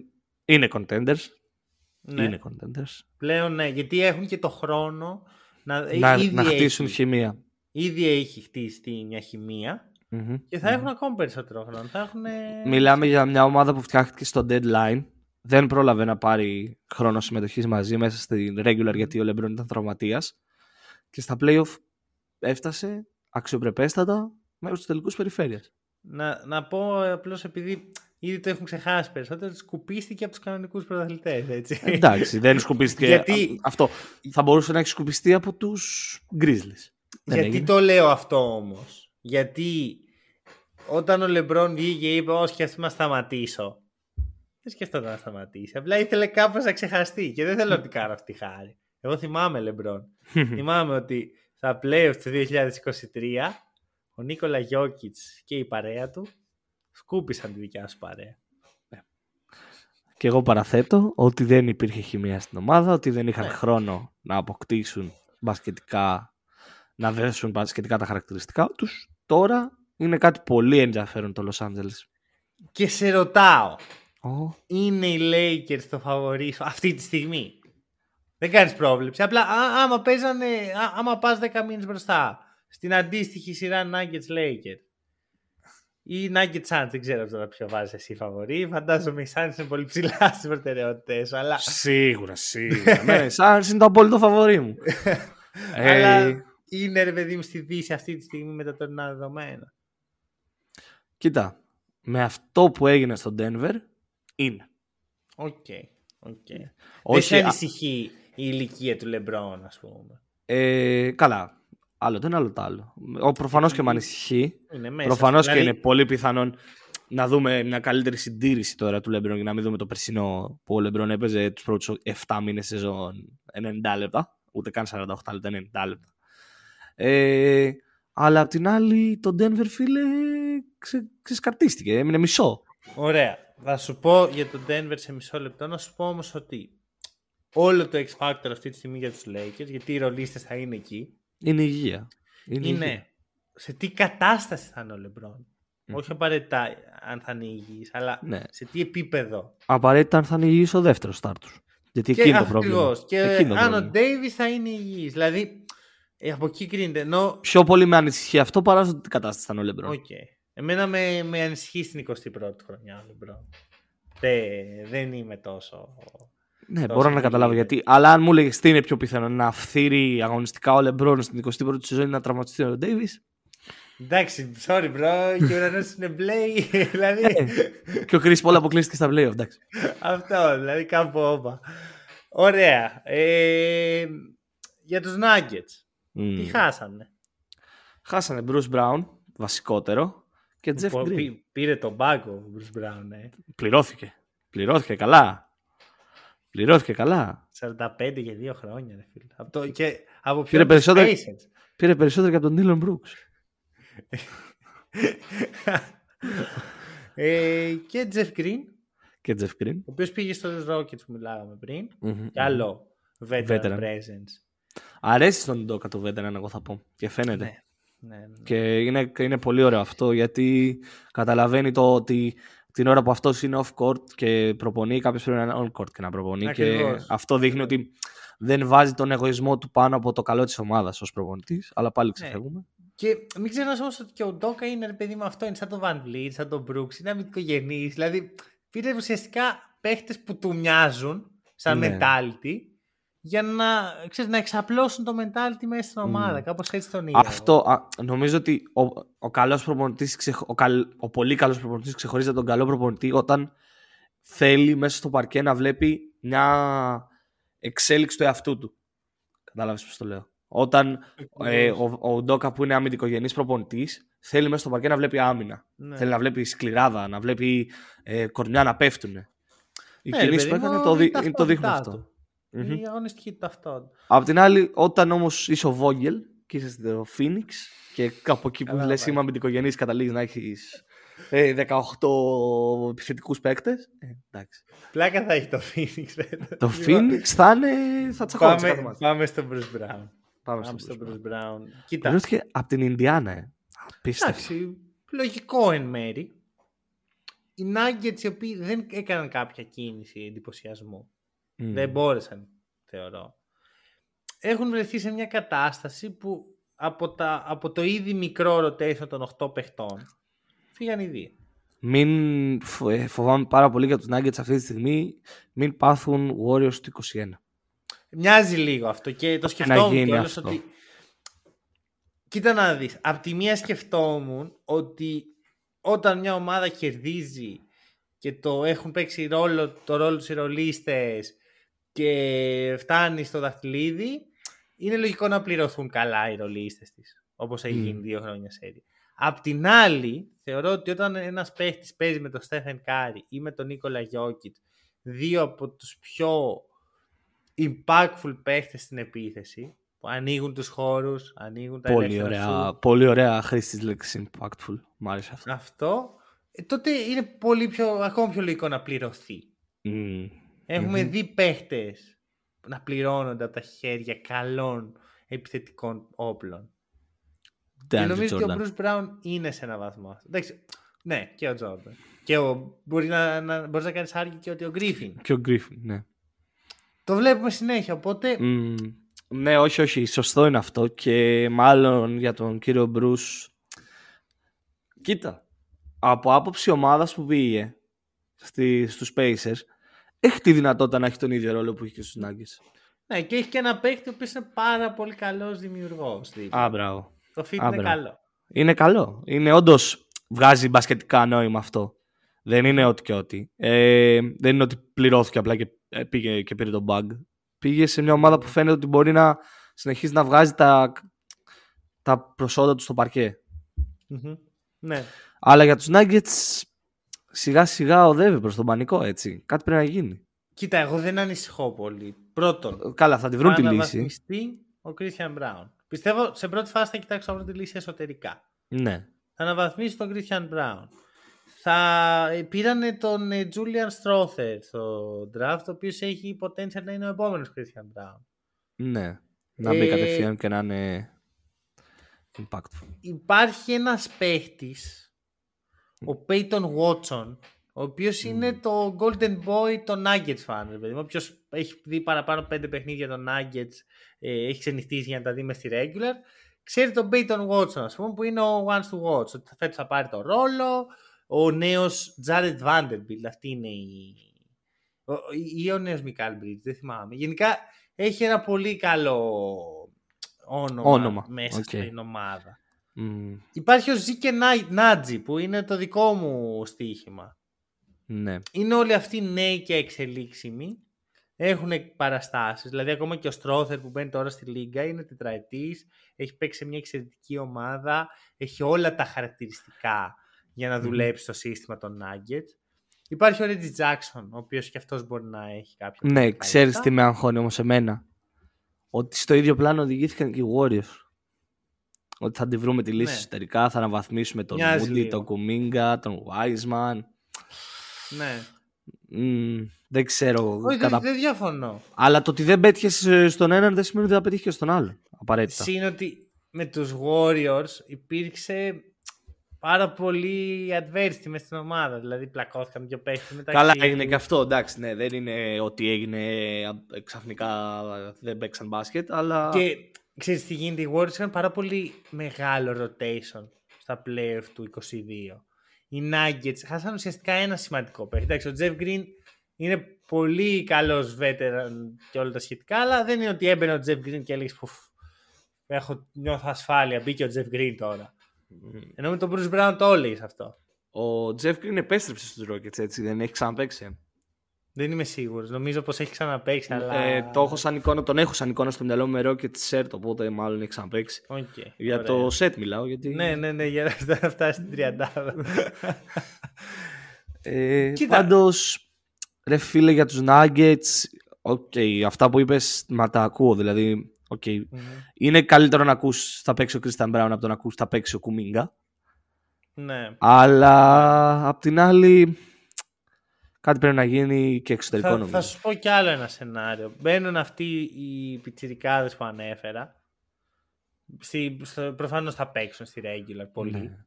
είναι contenders. ναι. Είναι contenders. Πλέον ναι, γιατί έχουν και το χρόνο να, Να, ήδη, να χτίσουν έχει, χημεία. ήδη έχει χτίσει μια χημεία Μμμ. και θα έχουν ακόμη περισσότερο χρόνο. Θα έχουν... Μιλάμε για μια ομάδα που φτιάχτηκε στο deadline. Δεν πρόλαβε να πάρει χρόνο συμμετοχής μαζί μέσα στην regular γιατί ο LeBron ήταν τραυματίας. Και στα playoff έφτασε αξιοπρεπέστατα μέχρι τους τελικούς περιφέρειας. Να, να πω απλώς επειδή ήδη το έχουν ξεχάσει περισσότερο, σκουπίστηκε από τους κανονικούς πρωταθλητές. Έτσι. Εντάξει, δεν σκουπίστηκε. Γιατί- Α- Αυτό θα μπορούσε να έχει σκουπιστεί από τους Grizzlies. Δεν Γιατί έγινε. το λέω αυτό όμως. Γιατί όταν ο Λεμπρόν βγήκε και είπε: Όχι, σκέφτομαι να σταματήσω. Δεν σκέφτονταν να σταματήσει. Απλά ήθελε κάπως να ξεχαστεί. Και δεν θέλω να την κάνω αυτή τη χάρη. Εγώ θυμάμαι Λεμπρόν. θυμάμαι ότι στα playoffs του 2023 ο Νίκολα Γιώκητς και η παρέα του σκούπισαν τη δικιά σου παρέα. Και εγώ παραθέτω ότι δεν υπήρχε χημεία στην ομάδα, ότι δεν είχαν Ναι. χρόνο να αποκτήσουν μπασκετικά, να δέσουν μπασκετικά τα χαρακτηριστικά τους. Τώρα είναι κάτι πολύ ενδιαφέρον το Los Angeles. Και σε ρωτάω, Ω, είναι οι Lakers το φαβορί σου αυτή τη στιγμή; Δεν κάνεις πρόβλεψη. Απλά α, άμα παίζανε, α, άμα πας 10 μήνες μπροστά στην αντίστοιχη σειρά Nuggets Lakers ή Nuggets Suns, δεν ξέρω τώρα ποιο βάζεις εσύ φαβορί. Φαντάζομαι οι Suns είναι πολύ ψηλά στις προτεραιότητες σου, αλλά, Σίγουρα, σίγουρα. ναι, σαν είναι το απόλυτο φαβορί μου. Ε, αλλά είναι ρε παιδί μου στη Δύση αυτή τη στιγμή με τα τωρινά δεδομένα. Κοίτα, με αυτό που έγινε στο Denver είναι. Οκ, οκ. Δεν Όχι, σε α- ανησυχεί η ηλικία του Λεμπρόν, ας πούμε. Ε, καλά. Άλλο το ένα, άλλο το άλλο. Ο, προφανώς και με ανησυχεί. Είναι μέσα. Προφανώς δηλαδή- και είναι πολύ πιθανόν να δούμε μια καλύτερη συντήρηση τώρα του Λεμπρόν και να μην δούμε το περσινό που ο Λεμπρόν έπαιζε τους πρώτους 7 μήνες σεζόν 90 λεπτά. Ούτε καν 48 λεπτά, 90 λεπτά. Ε, αλλά απ' την άλλη το Denver φίλε ξε, ξεσκαρτίστηκε, έμεινε μισό. Ωραία. Θα σου πω για τον Denver σε μισό λεπτό. Να σου πω όμως ότι όλο το X Factor αυτή τη στιγμή για τους Lakers, γιατί οι ρολίστες θα είναι εκεί, Είναι υγεία. Είναι, είναι υγεία. σε τι κατάσταση θα είναι ο LeBron. Μμμ. Όχι απαραίτητα αν θα είναι υγιής, αλλά Ναι. σε τι επίπεδο; Απαραίτητα αν θα είναι υγιής ο δεύτερος στάρ τους. Γιατί εκεί είναι το πρόβλημα. ακριβώς. Και Εκεί είναι το αν ο πρόβλημα. Davis θα είναι υγιής. Δηλαδή, ε, από εκεί κρίνεται. Ενώ, Πιο πολύ με ανησυχεί αυτό παρά στο τι κατάσταση θα είναι ο Λεμπρόν. οκ. Εμένα με, με ανησυχεί στην 21η χρονιά ο LeBron. Δεν, δεν είμαι τόσο... Ναι, Τόσο μπορώ να πολύ καταλάβω είναι. γιατί. Αλλά αν μου έλεγε τι είναι πιο πιθανό, να φθείρει αγωνιστικά ο Λεμπρόν στην 21η σεζόν ή να τραυματιστεί ο Ντέιβις; Εντάξει, sorry bro, και ο ουρανός είναι μπλε, δηλαδή... και ο Chris Paul αποκλείστηκε στα playoff, εντάξει. Αυτό, δηλαδή κάπου όπα. Ωραία. Ε, για τους Nuggets. Μμμ. Τι χάσανε; Χάσανε Bruce Brown, βασικότερο, και Jeff Πο- Green. πή- πήρε τον πάγκο ο Bruce Brown, ε. Πληρώθηκε. Πληρώθηκε καλά. Πληρώθηκε καλά. 45 για δύο χρόνια, ρε φίλε. Από το, και από Πήρε ποιο περισσότερο- Pacers. Πήρε περισσότερο και από τον Dylan Brooks. ε, και Jeff Green, Και Jeff Green. ο οποίος πήγε στους Rockets που μιλάγαμε πριν. Μμμ. Και άλλο veteran, Veteran. presence. Αρέσει στον Ντόκα το veteran, εγώ θα πω. Και φαίνεται. Ναι. Ναι, ναι. Και είναι, είναι πολύ ωραίο αυτό γιατί καταλαβαίνει το ότι την ώρα που αυτός είναι off court και προπονεί, κάποιος πρέπει να είναι on court και να προπονεί. Ακριβώς. Και αυτό δείχνει ότι δεν βάζει τον εγωισμό του πάνω από το καλό της ομάδας ως προπονητής. Αλλά πάλι ξεφεύγουμε. Και μην ξεχνάς όμως ότι και ο Ντόκα είναι ρε παιδί με αυτό, είναι σαν τον Van Vliet, σαν τον Brooks, είναι αμυντικογενής. Δηλαδή πήρε ουσιαστικά παίχτες που του μοιάζουν σαν Ναι. mentality για να, ξέρεις, να εξαπλώσουν το mentality μέσα στην ομάδα. Μμ. Κάπως έτσι τον είδα. Αυτό α, νομίζω ότι ο, ο, καλός προπονητής, ξεχ- ο, καλ- ο πολύ καλός προπονητής ξεχωρίζει από τον καλό προπονητή όταν θέλει μέσα στο παρκέ να βλέπει μια εξέλιξη του εαυτού του. Κατάλαβες πώς το λέω. Όταν ε, ο, ο Ντόκα που είναι αμυντικογενής προπονητής θέλει μέσα στο παρκέ να βλέπει άμυνα. Ναι. Θέλει να βλέπει σκληράδα, να βλέπει ε, κορμιά να πέφτουν. Οι Ναι, ρε κινήσεις που παιδί μου, έκανε το, είναι δει- η το δείχνουν ταυτότητά αυτό. Του. Μμμ. Η αγωνιστική του ταυτότητα. Απ' την άλλη, όταν όμως είσαι ο Βόγγελ και είσαι στο Phoenix και από εκεί που Καλά λες πάει. είμαι αμυντικογενής, καταλήγεις να έχεις ε, 18 επιθετικούς παίκτες. Ε, εντάξει. Πλάκα θα έχει το Phoenix. φέτος. Το Λοιπόν, Phoenix θα είναι... θα τσακώνεις. Πάμε, πάμε στον Bruce Brown. Πάμε Πάμε στο στον Bruce Bruce Brown. Brown. Κοίτα, Πληρώθηκε από την Ινδιάνα. Ε. Απίστευτο. εντάξει, λογικό εν μέρη. Οι Nuggets οι οποίοι δεν έκαναν κάποια κίνηση εντυπωσιασμού. Μμ. Δεν μπόρεσαν, θεωρώ. Έχουν βρεθεί σε μια κατάσταση που από, τα, από το ήδη μικρό rotation των 8 παιχτών φύγαν οι δύο. Μην φο- ε, φοβάμαι πάρα πολύ για τους Nuggets αυτή τη στιγμή. Μην πάθουν Warriors του 21. Μοιάζει λίγο αυτό και το σκεφτόμουν γίνει κιόλας αυτό. ότι... Κοίτα να δεις. Απ' τη μία σκεφτόμουν ότι όταν μια ομάδα κερδίζει και το έχουν παίξει ρόλο, το ρόλο τους οι ρολίστες και φτάνει στο δαχτυλίδι, είναι λογικό να πληρωθούν καλά οι ρολίστες της, όπως έχει Μμ. γίνει δύο χρόνια σερί. Απ' την άλλη, θεωρώ ότι όταν ένας παίχτης παίζει με τον Στέφεν Κάρι ή με τον Νίκολα Γιόκιτς, δύο από τους πιο impactful παίχτες στην επίθεση, που ανοίγουν τους χώρους, ανοίγουν τα Πολύ ελεύθερα ωραία, σουτ, πολύ ωραία χρήση της λέξης impactful. Μ' άρεσε αυτό. αυτό, ε, τότε είναι πολύ πιο, ακόμα πιο λογικό να πληρωθεί. Μμ. Έχουμε Μμμ. δει παίχτες να πληρώνονται από τα χέρια καλών επιθετικών όπλων. Και DeAndre νομίζω ότι ο Jordan. Bruce Brown είναι σε ένα βαθμό. αυτό. Εντάξει, ναι, και ο Jordan. Και ο, μπορεί να, να, μπορείς να κάνεις άργη και ότι ο Griffin. Και ο Griffin, ναι. Το βλέπουμε συνέχεια, οπότε Μμ, ναι, όχι, όχι. Σωστό είναι αυτό. Και μάλλον για τον κύριο Μπρούς. Κοίτα. Από άποψη ομάδας που πήγε στη, στους Pacers, έχει τη δυνατότητα να έχει τον ίδιο ρόλο που είχε και στους Nuggets. Ναι, και έχει και ένα παίκτη ο οποίος είναι πάρα πολύ καλός δημιουργός. Α, μπράβο. Το fit α, είναι μπράβο. καλό. Είναι καλό. Είναι όντως βγάζει μπασκετικά νόημα αυτό. Δεν είναι ό,τι και ό,τι. Ε, δεν είναι ότι πληρώθηκε απλά και ε, πήγε και πήρε τον bug. Πήγε σε μια ομάδα που φαίνεται ότι μπορεί να συνεχίζει να βγάζει τα, τα προσόντα του στο παρκέ. Μμμ. Ναι. Αλλά για τους Nuggets σιγά σιγά οδεύει προς τον πανικό έτσι. Κάτι πρέπει να γίνει. Κοίτα, εγώ δεν ανησυχώ πολύ. Πρώτον, Καλά, θα τη βρουν θα τη λύση. αναβαθμιστεί ο Christian Brown. Πιστεύω σε πρώτη φάση θα κοιτάξω να βρω τη λύση εσωτερικά. Ναι. Θα αναβαθμίσει τον Christian Brown. Θα ε, πήρανε τον ε, Julian Strother στο draft, ο οποίος έχει potential να είναι ο επόμενος Christian Brown. Ναι. Να μπει Ε, κατευθείαν και να είναι impactful. Υπάρχει ένας παίχτης, ο Peyton Watson, ο οποίος είναι το Golden Boy των Nuggets fan. ρε παιδί μου. Όποιος έχει δει παραπάνω πέντε παιχνίδια των Nuggets, ε, έχει ξενυχτήσει για να τα δει μες στη regular, ξέρει τον Peyton Watson, ας πούμε, που είναι ο ones to watch. Ότι φέτος θα πάρει το ρόλο, ο νέος Jared Vanderbilt, αυτή είναι η... ο- ή ο νέος Mikal Bridges, δεν θυμάμαι. Γενικά έχει ένα πολύ καλό όνομα, Όνομα, μέσα οκ. στην ομάδα. Μμ, Υπάρχει ο Zeke Nnaji που είναι το δικό μου στοίχημα. ναι. Είναι όλοι αυτοί νέοι και εξελίξιμοι. Έχουν παραστάσεις. Δηλαδή ακόμα και ο Στρόθερ που μπαίνει τώρα στη Λίγκα είναι τετραετής. Έχει παίξει σε μια εξαιρετική ομάδα. Έχει όλα τα χαρακτηριστικά για να Μμμ. δουλέψει στο σύστημα των Nuggets. Υπάρχει ο Reggie Jackson, ο οποίος και αυτός μπορεί να έχει κάποια... Ναι, κάποια ξέρεις λεπτά. τι με αγχώνει όμως εμένα. Ότι στο ίδιο πλάνο οδηγήθηκαν και οι Warriors. Ότι θα τη βρούμε τη λύση Ναι. εσωτερικά, θα αναβαθμίσουμε τον Μοιάζει Moody, λίγο. τον Kuminga, τον Wiseman. Ναι. Μμ, δεν ξέρω. Όχι, κατά- δεν, δεν διαφωνώ. Αλλά το ότι δεν πέτυχες στον έναν δεν σημαίνει ότι δεν θα πετύχει και στον άλλον. Απαραίτητα. Είναι ότι με τους Warriors υπήρξε πάρα πολύ adversity μες στην ομάδα. Δηλαδή πλακώθηκαν δύο παίχτες μεταξύ Καλά, τους. έγινε και αυτό. Εντάξει, ναι, δεν είναι ότι έγινε ε, ξαφνικά δεν παίξαν μπάσκετ, αλλά. Και ξέρεις τι γίνεται, οι Warriors είχαν πάρα πολύ μεγάλο rotation στα playoff του 22. Οι Nuggets χάσαν ουσιαστικά ένα σημαντικό παίχτη. Εντάξει, ο Jeff Green είναι πολύ καλός veteran και όλα τα σχετικά, αλλά δεν είναι ότι έμπαινε ο Jeff Green και έλεγες «Πουφ, έχω νιώθω ασφάλεια, μπήκε ο Jeff Green τώρα. Ενώ με τον Bruce Brown το έλεγε αυτό. Ο Jeff Green επέστρεψε στους Rockets, έτσι, δεν έχει ξαναπαίξει. Δεν είμαι σίγουρος. Νομίζω πως έχει ξαναπαίξει, αλλά... Ε, το έχω σαν εικόνα, τον έχω σαν εικόνα στο μυαλό μου με Rockets shirt, οπότε μάλλον έχει ξαναπαίξει. Οκ, Για ωραία. το set μιλάω, γιατί... Ναι, ναι, ναι, για να φτάσει στην τριαντάδα. Ε, Κοίτα. Πάντως, ρε φίλε, για τους Nuggets, οκ, αυτά που είπες, μα τα ακούω, δηλαδή, οκ. Είναι καλύτερο να ακούς θα παίξει ο Christian Braun από το να ακούς θα παίξει ο Kuminga. Ναι. Αλλά απ' την άλλη κάτι πρέπει να γίνει και εξωτερικό Θα, νομίζω. θα σου πω κι άλλο ένα σενάριο. Μπαίνουν αυτοί οι πιτσιρικάδες που ανέφερα. Στη, στο, προφανώς θα παίξουν στη regular πολύ. Ναι.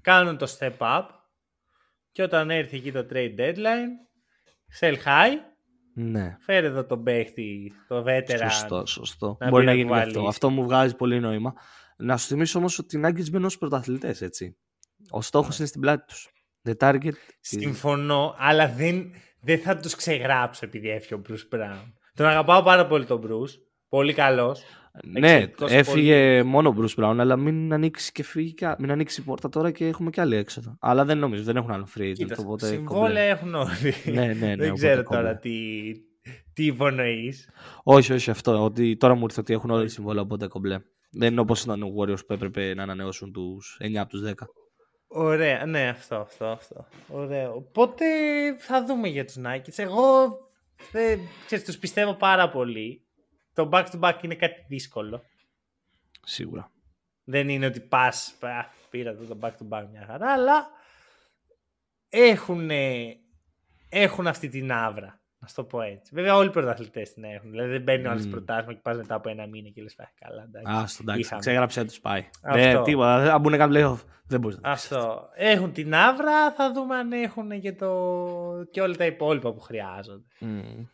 Κάνουν το step up. Και όταν έρθει εκεί το trade deadline, sell high, Ναι. φέρε εδώ τον παίχτη, το veteran. Σωστό, σωστό. να Μπορεί μπει να να γίνει και αυτό. κουβαλήσει. Αυτό μου βγάζει πολύ νόημα. Να σου θυμίσω όμως ότι οι Nuggets μπαίνουν ως πρωταθλητές, έτσι. Ο στόχος είναι στην πλάτη τους. The target. is- Συμφωνώ, αλλά δεν, δεν θα τους ξεγράψω επειδή έφυγε ο Bruce Brown. Τον αγαπάω πάρα πολύ τον Bruce. Πολύ καλός. Ναι, εξαιρετικός έφυγε μόνο ο Bruce Brown, αλλά μην ανοίξει και φύγει. κα- Μην ανοίξει η πόρτα τώρα και έχουμε και άλλη έξοδο. Αλλά δεν νομίζω, δεν έχουν άλλο free agent. Κοίτα, οπότε συμβόλαια κομπλέ. έχουν όλοι. Ναι, ναι, ναι, δεν οπότε ξέρω κομπλέ. τώρα τι, τι υπονοείς. Όχι, όχι αυτό. Ότι τώρα μου ήρθε ότι έχουν όλοι συμβόλαια, οπότε κομπλέ. Δεν είναι όπως ήταν ο Warriors που έπρεπε να ανανεώσουν τους 9 από τους 10. Ωραία, ναι, αυτό, αυτό, αυτό. Ωραίο. Οπότε θα δούμε για τους Nuggets. Εγώ δεν, ξέρεις, τους πιστεύω πάρα πολύ. Το back-to-back είναι κάτι δύσκολο. Σίγουρα. Δεν είναι ότι πας, «Α, πήρα εδώ το back-to-back μια χαρά, αλλά έχουν, έχουν αυτή την άβρα. Να σου το πω έτσι. Βέβαια, όλοι οι πρωταθλητές την έχουν. Δηλαδή, δεν μπαίνει όλε Μμμ. πρωτάθλημα και πας μετά από ένα μήνα και λες: καλά, εντάξει. Α, στον εντάξει. είχαμε». Ξέγραψε τους πάει. Αυτό. Δεν, τίποτα. Αν μπουν καν playoff, δεν μπορείς να Αυτό. Έχουν την άβρα, θα δούμε αν έχουν και, το... και όλα τα υπόλοιπα που χρειάζονται. Mm.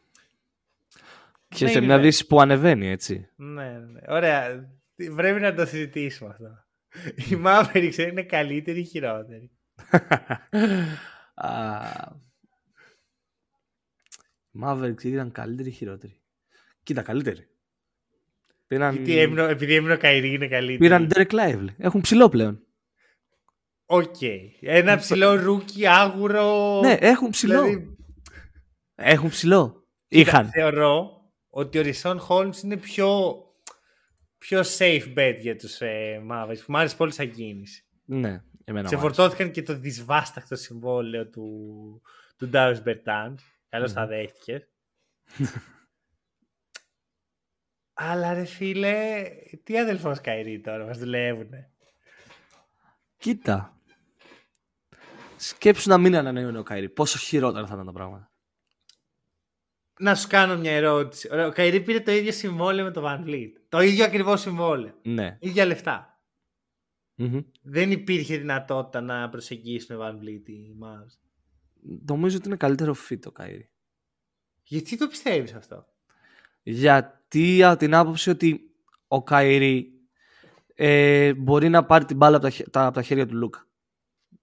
Και Ναι, σε είναι μια ναι. δύση που ανεβαίνει, έτσι. Ναι, ναι, ναι. Ωραία. Πρέπει να το συζητήσουμε αυτό. Η Mavericks είναι καλύτερη ή χειρότερη. Α, η Mavericks ήταν καλύτερη ή χειρότερη. Κοίτα, καλύτερη. Πήραν, Γιατί έμεινε, επειδή έμεινε ο Καϊρή είναι καλύτερη. πήραν Derek Lively. Έχουν ψηλό πλέον. Οκ. Ένα ψηλό rookie, άγουρο. Ναι, έχουν ψηλό. Δηλαδή, Έχουν ψηλό. κοίτα, Είχαν. Θεωρώ ότι ο Ρισόν Χόλμς είναι πιο, πιο safe bet για τους ε, Mavericks. Μου άρεσε πολύ σαν κίνηση. Ναι, εμένα Σε μου άρεσε. φορτώθηκαν και το δυσβάστακτο συμβόλαιο του, του Ντάους Μπερτάν. Καλώς τα δέχτηκες. Αλλά ρε φίλε, τι αδελφός Καϊρή τώρα, μας δουλεύουνε. Κοίτα. Σκέψου να μην ανανεώνει ο Καϊρή. Πόσο χειρότερα θα ήταν τα πράγματα. Να σου κάνω μια ερώτηση. Ωραία, Ο Καϊρή πήρε το ίδιο συμβόλαιο με το Van Vliet. Το ίδιο ακριβώς συμβόλαιο. Ναι. ίδια λεφτά. Μμμ. Δεν υπήρχε δυνατότητα να προσεγγίσουν Van Vliet οι Mavs. Νομίζω ότι είναι καλύτερο fit ο Καϊρή. Γιατί το πιστεύεις αυτό; Γιατί από την άποψη ότι ο Καϊρή ε, μπορεί να πάρει την μπάλα από τα, χε- τα, από τα χέρια του Λούκα.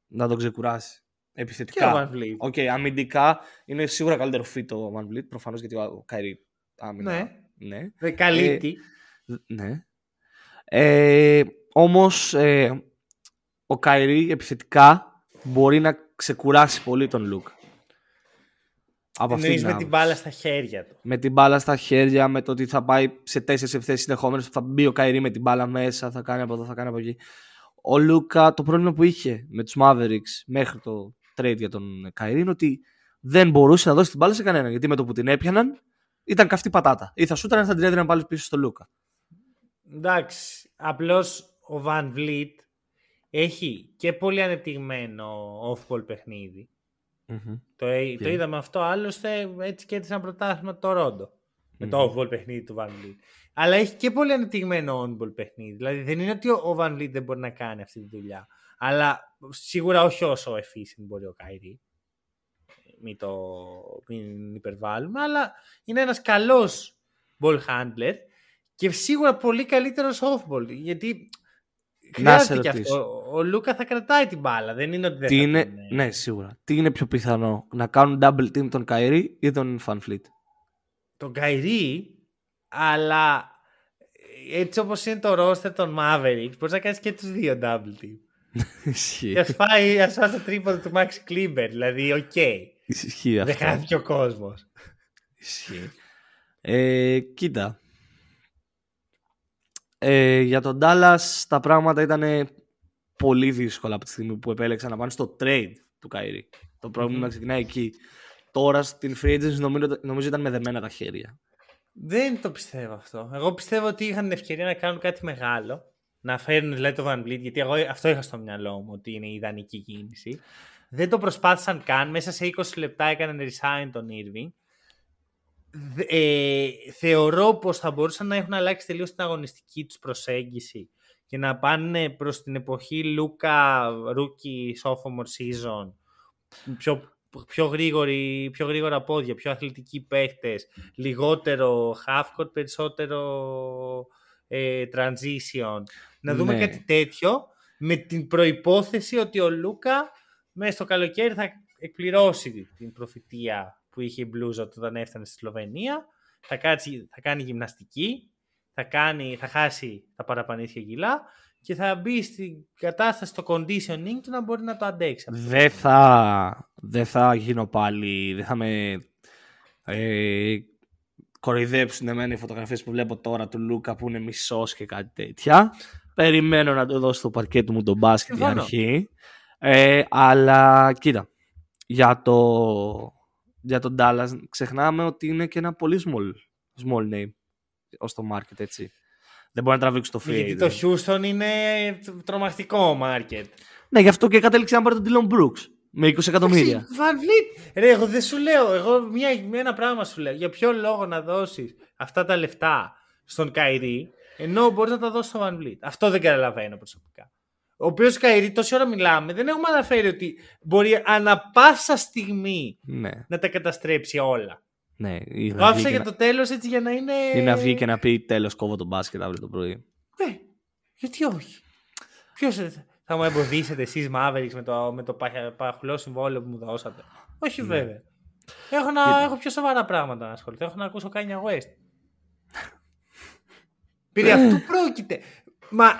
Να τον ξεκουράσει. Και ο Επιθετικά. Van Vliet. Οκ, αμυντικά είναι σίγουρα καλύτερο fit ο Van Vliet, προφανώς γιατί ο, ο Καϊρή άμυνα. Ναι. ναι. Δεν καλύπτει. Ναι. Ε, όμως ε, ο Καϊρή επιθετικά μπορεί να ξεκουράσει πολύ τον Λούκα. Από αυτή Εννοείς την με την άποψη. μπάλα στα χέρια του. Με την μπάλα στα χέρια, με το ότι θα πάει σε τέσσερις επιθέσεις συνεχόμενες, θα μπει ο Καϊρή με την μπάλα μέσα, θα κάνει από εδώ, θα κάνει από εκεί. Ο Λούκα, το πρόβλημα που είχε με τους Mavericks μέχρι το trade για τον Καϊρή είναι ότι δεν μπορούσε να δώσει την μπάλα σε κανέναν. Γιατί με το που την έπιαναν ήταν καυτή πατάτα. Ή θα σούτανε, θα την έδιναν πάλι πίσω στο Λούκα. Εντάξει, απλώς ο Van Vliet έχει και πολύ ανεπτυγμένο off-ball παιχνίδι. Το, ε- το Και- είδαμε αυτό άλλωστε έτσι και ένα πρωτάθλημα το Ρόντο. Με το off-ball παιχνίδι του Van Vliet. Αλλά έχει και πολύ ανεπτυγμένο on-ball παιχνίδι. Δηλαδή δεν είναι ότι ο- ο Van Vliet δεν μπορεί να κάνει αυτή τη δουλειά. Αλλά σίγουρα όχι όσο efficient μπορεί ο Καϊρή. Μην το μην υπερβάλλουμε. Αλλά είναι ένας καλός ball handler και σίγουρα πολύ καλύτερος off-ball. Γιατί Να σε χρειάζεται και ρωτήσω. αυτό. Ο Λούκα θα κρατάει την μπάλα. Δεν είναι ότι δεν Τι θα είναι, την, ε, ναι, σίγουρα. Τι είναι πιο πιθανό, να κάνουν double team τον Καϊρή ή τον Fanfleet. τον Καϊρή, αλλά έτσι όπως είναι το roster των Mavericks, μπορείς να κάνεις και τους δύο double team. Ισχύει. Και ας φάει, ας φάει το τρίποντο του Maxi Kleber, δηλαδή οκ. Ισχύει Δεν αυτό. χάθηκε ο κόσμος. Ισχύει. Ε, κοίτα. Ε, για τον Dallas τα πράγματα ήταν πολύ δύσκολα από τη στιγμή που επέλεξαν να πάνε στο trade του Καϊρή. Το προβλημα ξεκινάει εκεί. Τώρα στην free agency νομίζω, νομίζω ήταν με δεμένα τα χέρια. Δεν το πιστεύω αυτό. Εγώ πιστεύω ότι είχαν την ευκαιρία να κάνουν κάτι μεγάλο να φέρουν δηλαδή το Van Vliet, γιατί εγώ αυτό είχα στο μυαλό μου ότι είναι η ιδανική κίνηση. Δεν το προσπάθησαν καν. Μέσα σε 20 λεπτά έκαναν resign τον Irving. Ε, θεωρώ πως θα μπορούσαν να έχουν αλλάξει τελείως την αγωνιστική τους προσέγγιση και να πάνε προς την εποχή Λούκα Rookie Sophomore Season πιο, πιο, γρήγορη, πιο γρήγορα πόδια, πιο αθλητικοί παίχτες, λιγότερο half-court, περισσότερο ε, transition. Να δούμε Ναι. κάτι τέτοιο με την προϋπόθεση ότι ο Λούκα μέσα στο καλοκαίρι θα εκπληρώσει την προφητεία που είχε η Blues όταν έφτανε στη Σλοβενία. Θα, κάτσει, θα κάνει γυμναστική, θα, κάνει, θα χάσει τα παραπανήσια κιλά και θα μπει στην κατάσταση στο conditioning του να μπορεί να το αντέξει. αυτό. Δεν θα, δεν θα γίνω πάλι, δεν θα με ε, κοροϊδέψουν εμένα οι φωτογραφίες που βλέπω τώρα του Λούκα που είναι μισός και κάτι τέτοια. Περιμένω να το δώσω στο παρκέτ μου τον μπάσκετ για Συμφωνώ. αρχή. Ε, αλλά κοίτα, για το, για τον Dallas ξεχνάμε ότι είναι και ένα πολύ small, small name ως το market έτσι. Δεν μπορεί να τραβήξει το free Γιατί agent. το Houston είναι τρομακτικό market. Ναι, γι' αυτό και κατέληξε να πάρει τον Dylan Brooks με 20 εκατομμύρια. Van Vliet. Ρε, εγώ δεν σου λέω. Εγώ μια, ένα πράγμα σου λέω. Για ποιο λόγο να δώσεις αυτά τα λεφτά στον Καϊρή, ενώ μπορείς να τα δώσεις στον Van Vliet. Αυτό δεν καταλαβαίνω προσωπικά. Ο οποίος Καϊρή, τόση ώρα μιλάμε, δεν έχουμε αναφέρει ότι μπορεί ανα πάσα στιγμή Ναι, να τα καταστρέψει όλα. ναι. Ή Το να άφησα βγει και για το τέλος έτσι για να είναι. να- Ή να βγει και να πει τέλος κόβω τον μπάσκετ αύριο το πρωί. Ναι, γιατί όχι; Ποιος θα μου εμποδίσετε εσείς Mavericks με το, με το παχ- παχουλό συμβόλαιο που μου δώσατε; Όχι Ναι. βέβαια. Έχω, να, έχω πιο σοβαρά πράγματα να ασχοληθώ. Έχω να ακούσω Kanye West. Περί αυτού πρόκειται. Μα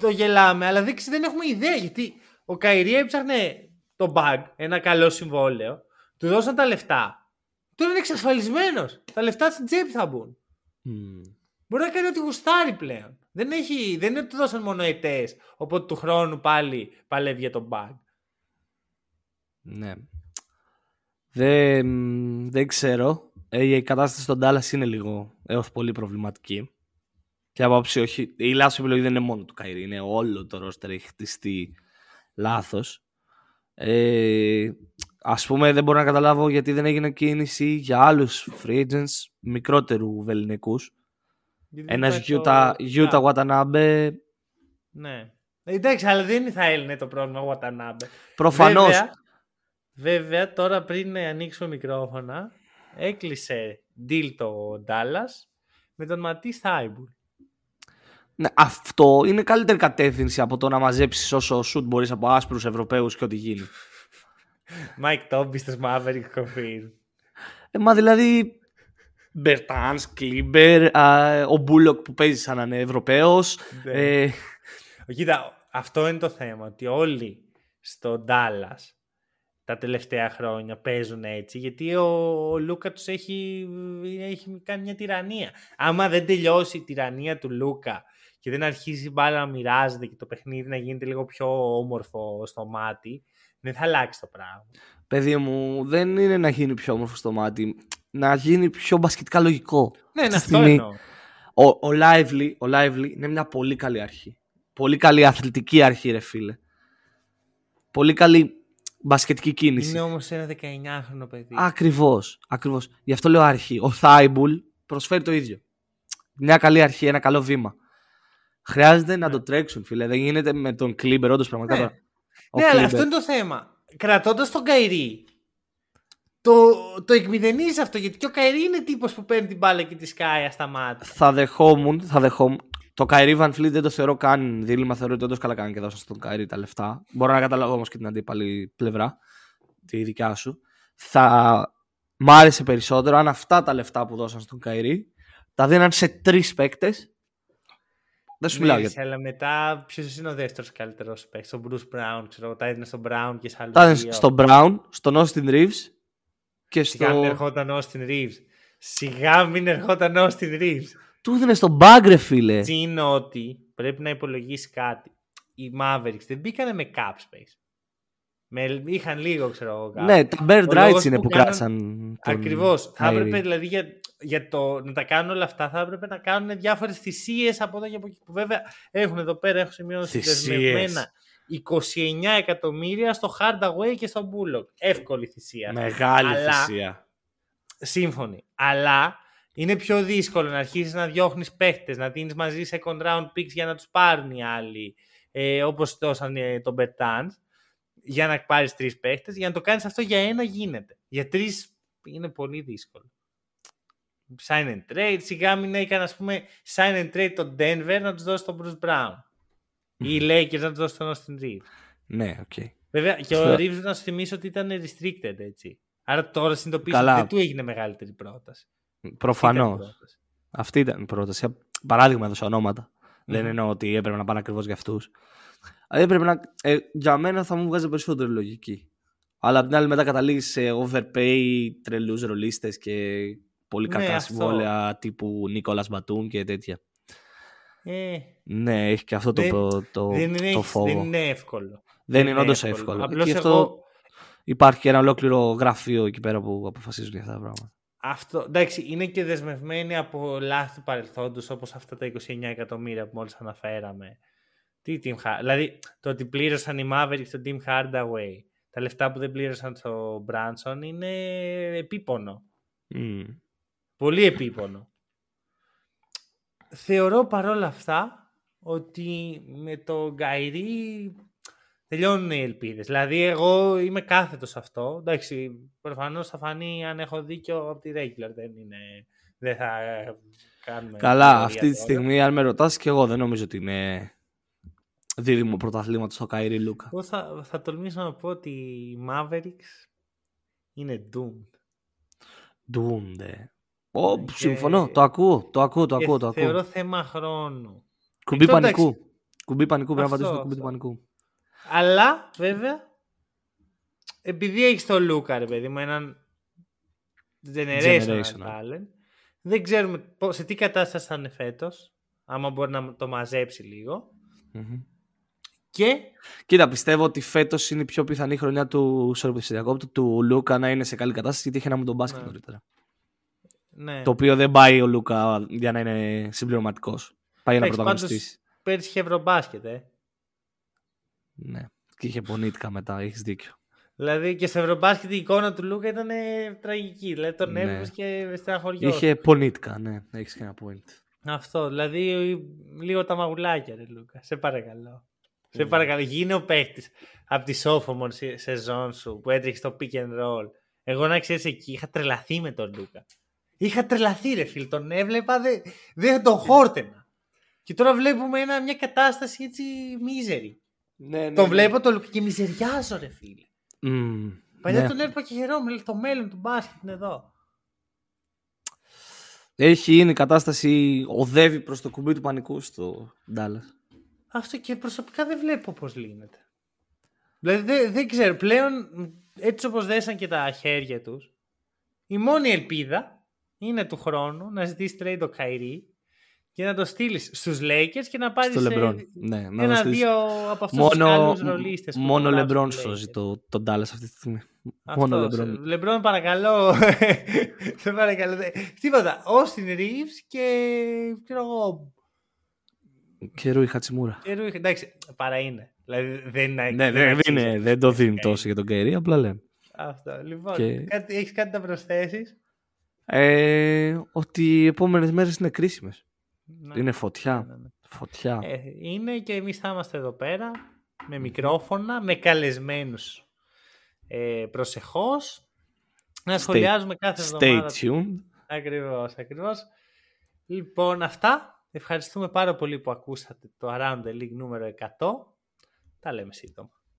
το γελάμε, αλλά δεν, ξε- δεν έχουμε ιδέα γιατί ο Καϊρή έψαχνε το bag, ένα καλό συμβόλαιο, του δώσαν τα λεφτά. Τώρα είναι εξασφαλισμένος. Τα λεφτά στην τσέπη θα μπουν. Μμμ. Μπορεί να κάνει ό,τι γουστάρει πλέον. Δεν, έχει, δεν είναι ότι του δώσαν μόνο ετές, οπότε του χρόνου πάλι παλεύει για τον bag. Ναι. Δεν, δεν ξέρω. Ε, η κατάσταση στον Dallas είναι λίγο έως πολύ προβληματική. Και από άποψη όχι. Η λάθος επιλογή δεν είναι μόνο του Καϊρή. Είναι όλο το ρόστερ έχει χτιστεί λάθος. Ε, ας πούμε δεν μπορώ να καταλάβω γιατί δεν έγινε κίνηση για άλλους free agents μικρότερου βεληνικούς. Γιατί δεν Ένας υπάρχει Utah, το- Utah Watanabe Ναι. Ε, Εντάξει, αλλά δεν θα έλυνε το πρόβλημα ο Watanabe. προφανώς Βέβαια, βέβαια, τώρα πριν ανοίξω μικρόφωνα, έκλεισε deal το Dallas με τον Ματίς Θάιμπουρ. Ναι, αυτό είναι καλύτερη κατεύθυνση από το να μαζέψεις όσο σουτ μπορείς από άσπρους Ευρωπαίους και ό,τι γίνει. Mike Tobey στους Mavericks confirmed. Ε, μα δηλαδή. Μπερτάν, Κλίμπερ, ο Μπούλοκ που παίζει σαν να είναι Ευρωπαίος. Ναι. Ε, Κοίτα, αυτό είναι το θέμα. Ότι όλοι στο Dallas τα τελευταία χρόνια παίζουν έτσι. Γιατί ο, ο Λούκα τους έχει, έχει κάνει μια τυραννία. Άμα δεν τελειώσει η τυραννία του Λούκα και δεν αρχίσει η μπάλα να μοιράζεται και το παιχνίδι να γίνεται λίγο πιο όμορφο στο μάτι, δεν θα αλλάξει το πράγμα. παιδί μου, δεν είναι να γίνει πιο όμορφο στο μάτι. Να γίνει πιο μπασκετικά λογικό. Ναι, Αυτή είναι τη αυτό στιγμή, εννοώ. Ο, ο, Lively, ο Lively είναι μια πολύ καλή αρχή. Πολύ καλή αθλητική αρχή, ρε φίλε. Πολύ καλή μπασκετική κίνηση. Είναι όμως ένα 19χρονο παιδί. Ακριβώς. Ακριβώς. Γι' αυτό λέω αρχή. Ο Thybulle προσφέρει το ίδιο. Μια καλή αρχή, ένα καλό βήμα. Χρειάζεται να το τρέξουν, φίλε. Δεν γίνεται με τον Κλίμπερ, όντως πραγματικά. Ναι. τώρα. Ο ναι, αλλά Kleber. αυτό είναι το θέμα. Κρατώντας τον Καϊρή, το, το εκμηδενίζεις αυτό. Γιατί και ο Καϊρή είναι τύπος που παίρνει την μπάλα και τη σκάει στα μάτια. Θα δεχόμουν, θα δεχόμουν. Το Καϊρή Van Vliet δεν το θεωρώ καν δίλημμα. Θεωρώ ότι όντως καλά κάνει και δώσαν στον Καϊρή τα λεφτά. Μπορώ να καταλάβω όμως και την αντίπαλη πλευρά, τη δικιά σου. Θα μ' άρεσε περισσότερο αν αυτά τα λεφτά που δώσαν στον Καϊρή τα δίναν σε τρεις παίκτες. Δεν σου μιλάω Ναι, για ρε, αλλά μετά ποιος είναι ο δεύτερος καλύτερος παίκτης, ο Bruce Brown. Ξέρω εγώ, τα έδινε στον Brown και σε άλλους. Τα έδινε στον Brown, στον Austin Reeves και Σιγά μην στο. ερχόταν ο Austin Reeves. Σιγά μην ερχόταν ο Austin Reeves. Του έδινε στον Μπάγκρε, φίλε. Τι είναι ότι πρέπει να υπολογίσεις κάτι. Οι Mavericks δεν μπήκανε με cap space. Με, είχαν λίγο, ξέρω εγώ. Κάτι. Ναι, τα bird Ο rights λόγος είναι που που κάναν- κράτησαν. τον Ακριβώς. Θα Kyrie. έπρεπε δηλαδή για, για το, να τα κάνουν όλα αυτά, θα έπρεπε να κάνουν διάφορες θυσίες από εδώ και από εκεί. Που βέβαια έχουν εδώ πέρα, έχω σημειώσει Θυσίες. δεσμευμένα 29 εκατομμύρια στο Hardaway και στο Bullock. Εύκολη θυσία. Μεγάλη Αλλά- θυσία. Σύμφωνοι. Αλλά είναι πιο δύσκολο να αρχίσεις να διώχνεις παίχτες, να δίνεις μαζί second round picks για να τους πάρουν οι άλλοι. Ε, Όπως δώσαν ε, τον Bertans, για να πάρεις τρεις παίχτες. Για να το κάνεις αυτό για ένα γίνεται. Για τρεις είναι πολύ δύσκολο. Sign and trade. Σιγά μην έκανε, ας πούμε, sign and trade τον Denver να τους δώσει τον Bruce Brown. Ή οι Lakers να τους δώσει τον Austin Reaves. Ναι, οκ. Βέβαια, και ο Θα- Reaves να σου θυμίσω ότι ήταν restricted, έτσι. Άρα τώρα συνειδητοποίησα Καλά. ότι δεν του έγινε μεγαλύτερη πρόταση. Προφανώς. Ήταν η πρόταση. Αυτή ήταν η πρόταση. Παράδειγμα έδωσα ονόματα. Δεν Μμμ. εννοώ ότι έπρεπε να πάνε ακριβώς για αυτούς. Έπρεπε να. Ε, για μένα θα μου βγάζει περισσότερη λογική. Αλλά απ' την άλλη μετά καταλήγεις σε overpay, τρελούς ρολίστες και πολύ Ναι, κακά αυτό. συμβόλαια τύπου Νίκολας Μπατούν και τέτοια. Ε, Ναι, έχει και αυτό το, Δεν- το, το, δεν, είναι, το φόβο. δεν είναι εύκολο. Δεν είναι όντως εύκολο. Απλώς και εγώ, αυτό υπάρχει και ένα ολόκληρο γραφείο εκεί πέρα που αποφασίζουν για αυτά τα πράγματα. αυτό, εντάξει, είναι και δεσμευμένοι από λάθη του παρελθόντος, όπως αυτά τα 29 εκατομμύρια που μόλις αναφέραμε. Τι Team Har- δηλαδή, το ότι πλήρωσαν οι Mavericks στο Team Hardaway, τα λεφτά που δεν πλήρωσαν στο Branson είναι επίπονο. Μμ. Πολύ επίπονο. Θεωρώ παρόλα αυτά ότι με το Γκαϊρή τελειώνουν οι ελπίδες. Δηλαδή εγώ είμαι κάθετος σε αυτό. Εντάξει, προφανώς θα φανεί αν έχω δίκιο από τη regular. Δεν είναι... Δεν θα κάνουμε... Καλά, θεωρία αυτή τη τώρα. στιγμή, αν με ρωτάς, και εγώ δεν νομίζω ότι είναι δίδυμο πρωταθλήματος στο Καϊρή Λούκα. Εγώ θα, θα τολμήσω να πω ότι οι Mavericks είναι doomed. Ντούντε. Ω, Και- συμφωνώ. Το ακούω, το ακούω, το Και ακούω. Το ακούω. θεωρώ θέμα χρόνου. Κουμπί ξέρω, πανικού. Κουμπί πανικού, πρέπει να Αυτό, πατήσω το κουμπί του αυτό. πανικού. Αλλά βέβαια, επειδή έχεις το Λούκα, ρε παιδί μου, έναν generational, Generational. talent, δεν ξέρουμε πώς- σε τι κατάσταση θα είναι φέτος, άμα μπορεί να το μαζέψει λίγο. Μμμ. Και Κοίτα, πιστεύω ότι φέτος είναι η πιο πιθανή χρονιά του sorry, που σε διακόπτω, του Λούκα να είναι σε καλή κατάσταση γιατί είχε ένα μου τον μπάσκετ Ναι. νωρίτερα. Ναι, Το οποίο δεν πάει ο Λούκα για να είναι συμπληρωματικός. Πάει για να Εντάξει, πρωταγωνιστήσει. πέρυσι είχε ευρωμπάσκετ, ε. Ναι. Και είχε πονίτικα μετά, έχεις δίκιο. Δηλαδή και στο ευρωμπάσκετ η εικόνα του Λούκα ήταν ε, τραγική. Δηλαδή τον Ναι. έβλεπες και στεναχωριός. Είχε πονίτικα, ναι, έχεις και ένα point. Αυτό, δηλαδή λίγο τα μαγουλάκια, ρε Λούκα. Σε παρακαλώ. Σε Ναι. παρακαλώ, γίνε ο παίχτη από τη sophomore σε- σεζόν σου που έτρεχε στο pick and roll. Εγώ να ξέρεις εκεί, είχα τρελαθεί με τον Λούκα. Είχα τρελαθεί, ρε φίλ. Τον έβλεπα, δεν δε τον χόρτενα. Και τώρα βλέπουμε ένα, μια κατάσταση έτσι μίζερη. Ναι, τον βλέπω τον Λούκα και μιζεριάζω, ρε φίλ. Mm, Παλιά ναι. τον έβλεπα και χαιρόμουν. λέει, Το μέλλον του μπάσκετ είναι εδώ. Έχει είναι η κατάσταση, οδεύει προς το κουμπί του πανικού στο Dallas. Αυτό και προσωπικά δεν βλέπω πώς λύνεται. Δηλαδή δεν, δεν ξέρω. Πλέον έτσι όπως δέσαν και τα χέρια τους η μόνη ελπίδα είναι του χρόνου να ζητήσεις trade το Καϊρή και να το στείλεις στους Lakers και να πάρεις Στο ε, LeBron. Ναι, να το στείλεις. ένα-δύο από αυτούς τους Μόνο, καλούς ρολίστες. που μόνο υπογράψουν LeBron τους σώζει Lakers. το, τον Dallas αυτή τη στιγμή. Αυτός, Μόνο σε- LeBron. LeBron παρακαλώ. σε παρακαλώ. δε- Τίποτα. Austin Reeves και ξέρω εγώ. Και Ρούι Χατσιμούρα. και Rui- Εντάξει, παρά είναι. Δηλαδή δεν είναι. Ναι, δεν, αξίζει. είναι, δεν το δίνει τόσο για τον Καϊρή, απλά λέμε. Αυτό. Λοιπόν, Και- κάτι, έχεις κάτι να προσθέσεις; Ε, ότι οι επόμενες μέρες είναι κρίσιμες. Ναι. Είναι φωτιά. Ναι, ναι. Φωτιά. Ε, είναι και εμείς θα είμαστε εδώ πέρα με μικρόφωνα, με καλεσμένους ε, προσεχώς. Να σχολιάζουμε κάθε Stay εβδομάδα. tuned. Ακριβώς, ακριβώς. Λοιπόν, αυτά. Ευχαριστούμε πάρα πολύ που ακούσατε το Around the League νούμερο 100. Τα λέμε σύντομα.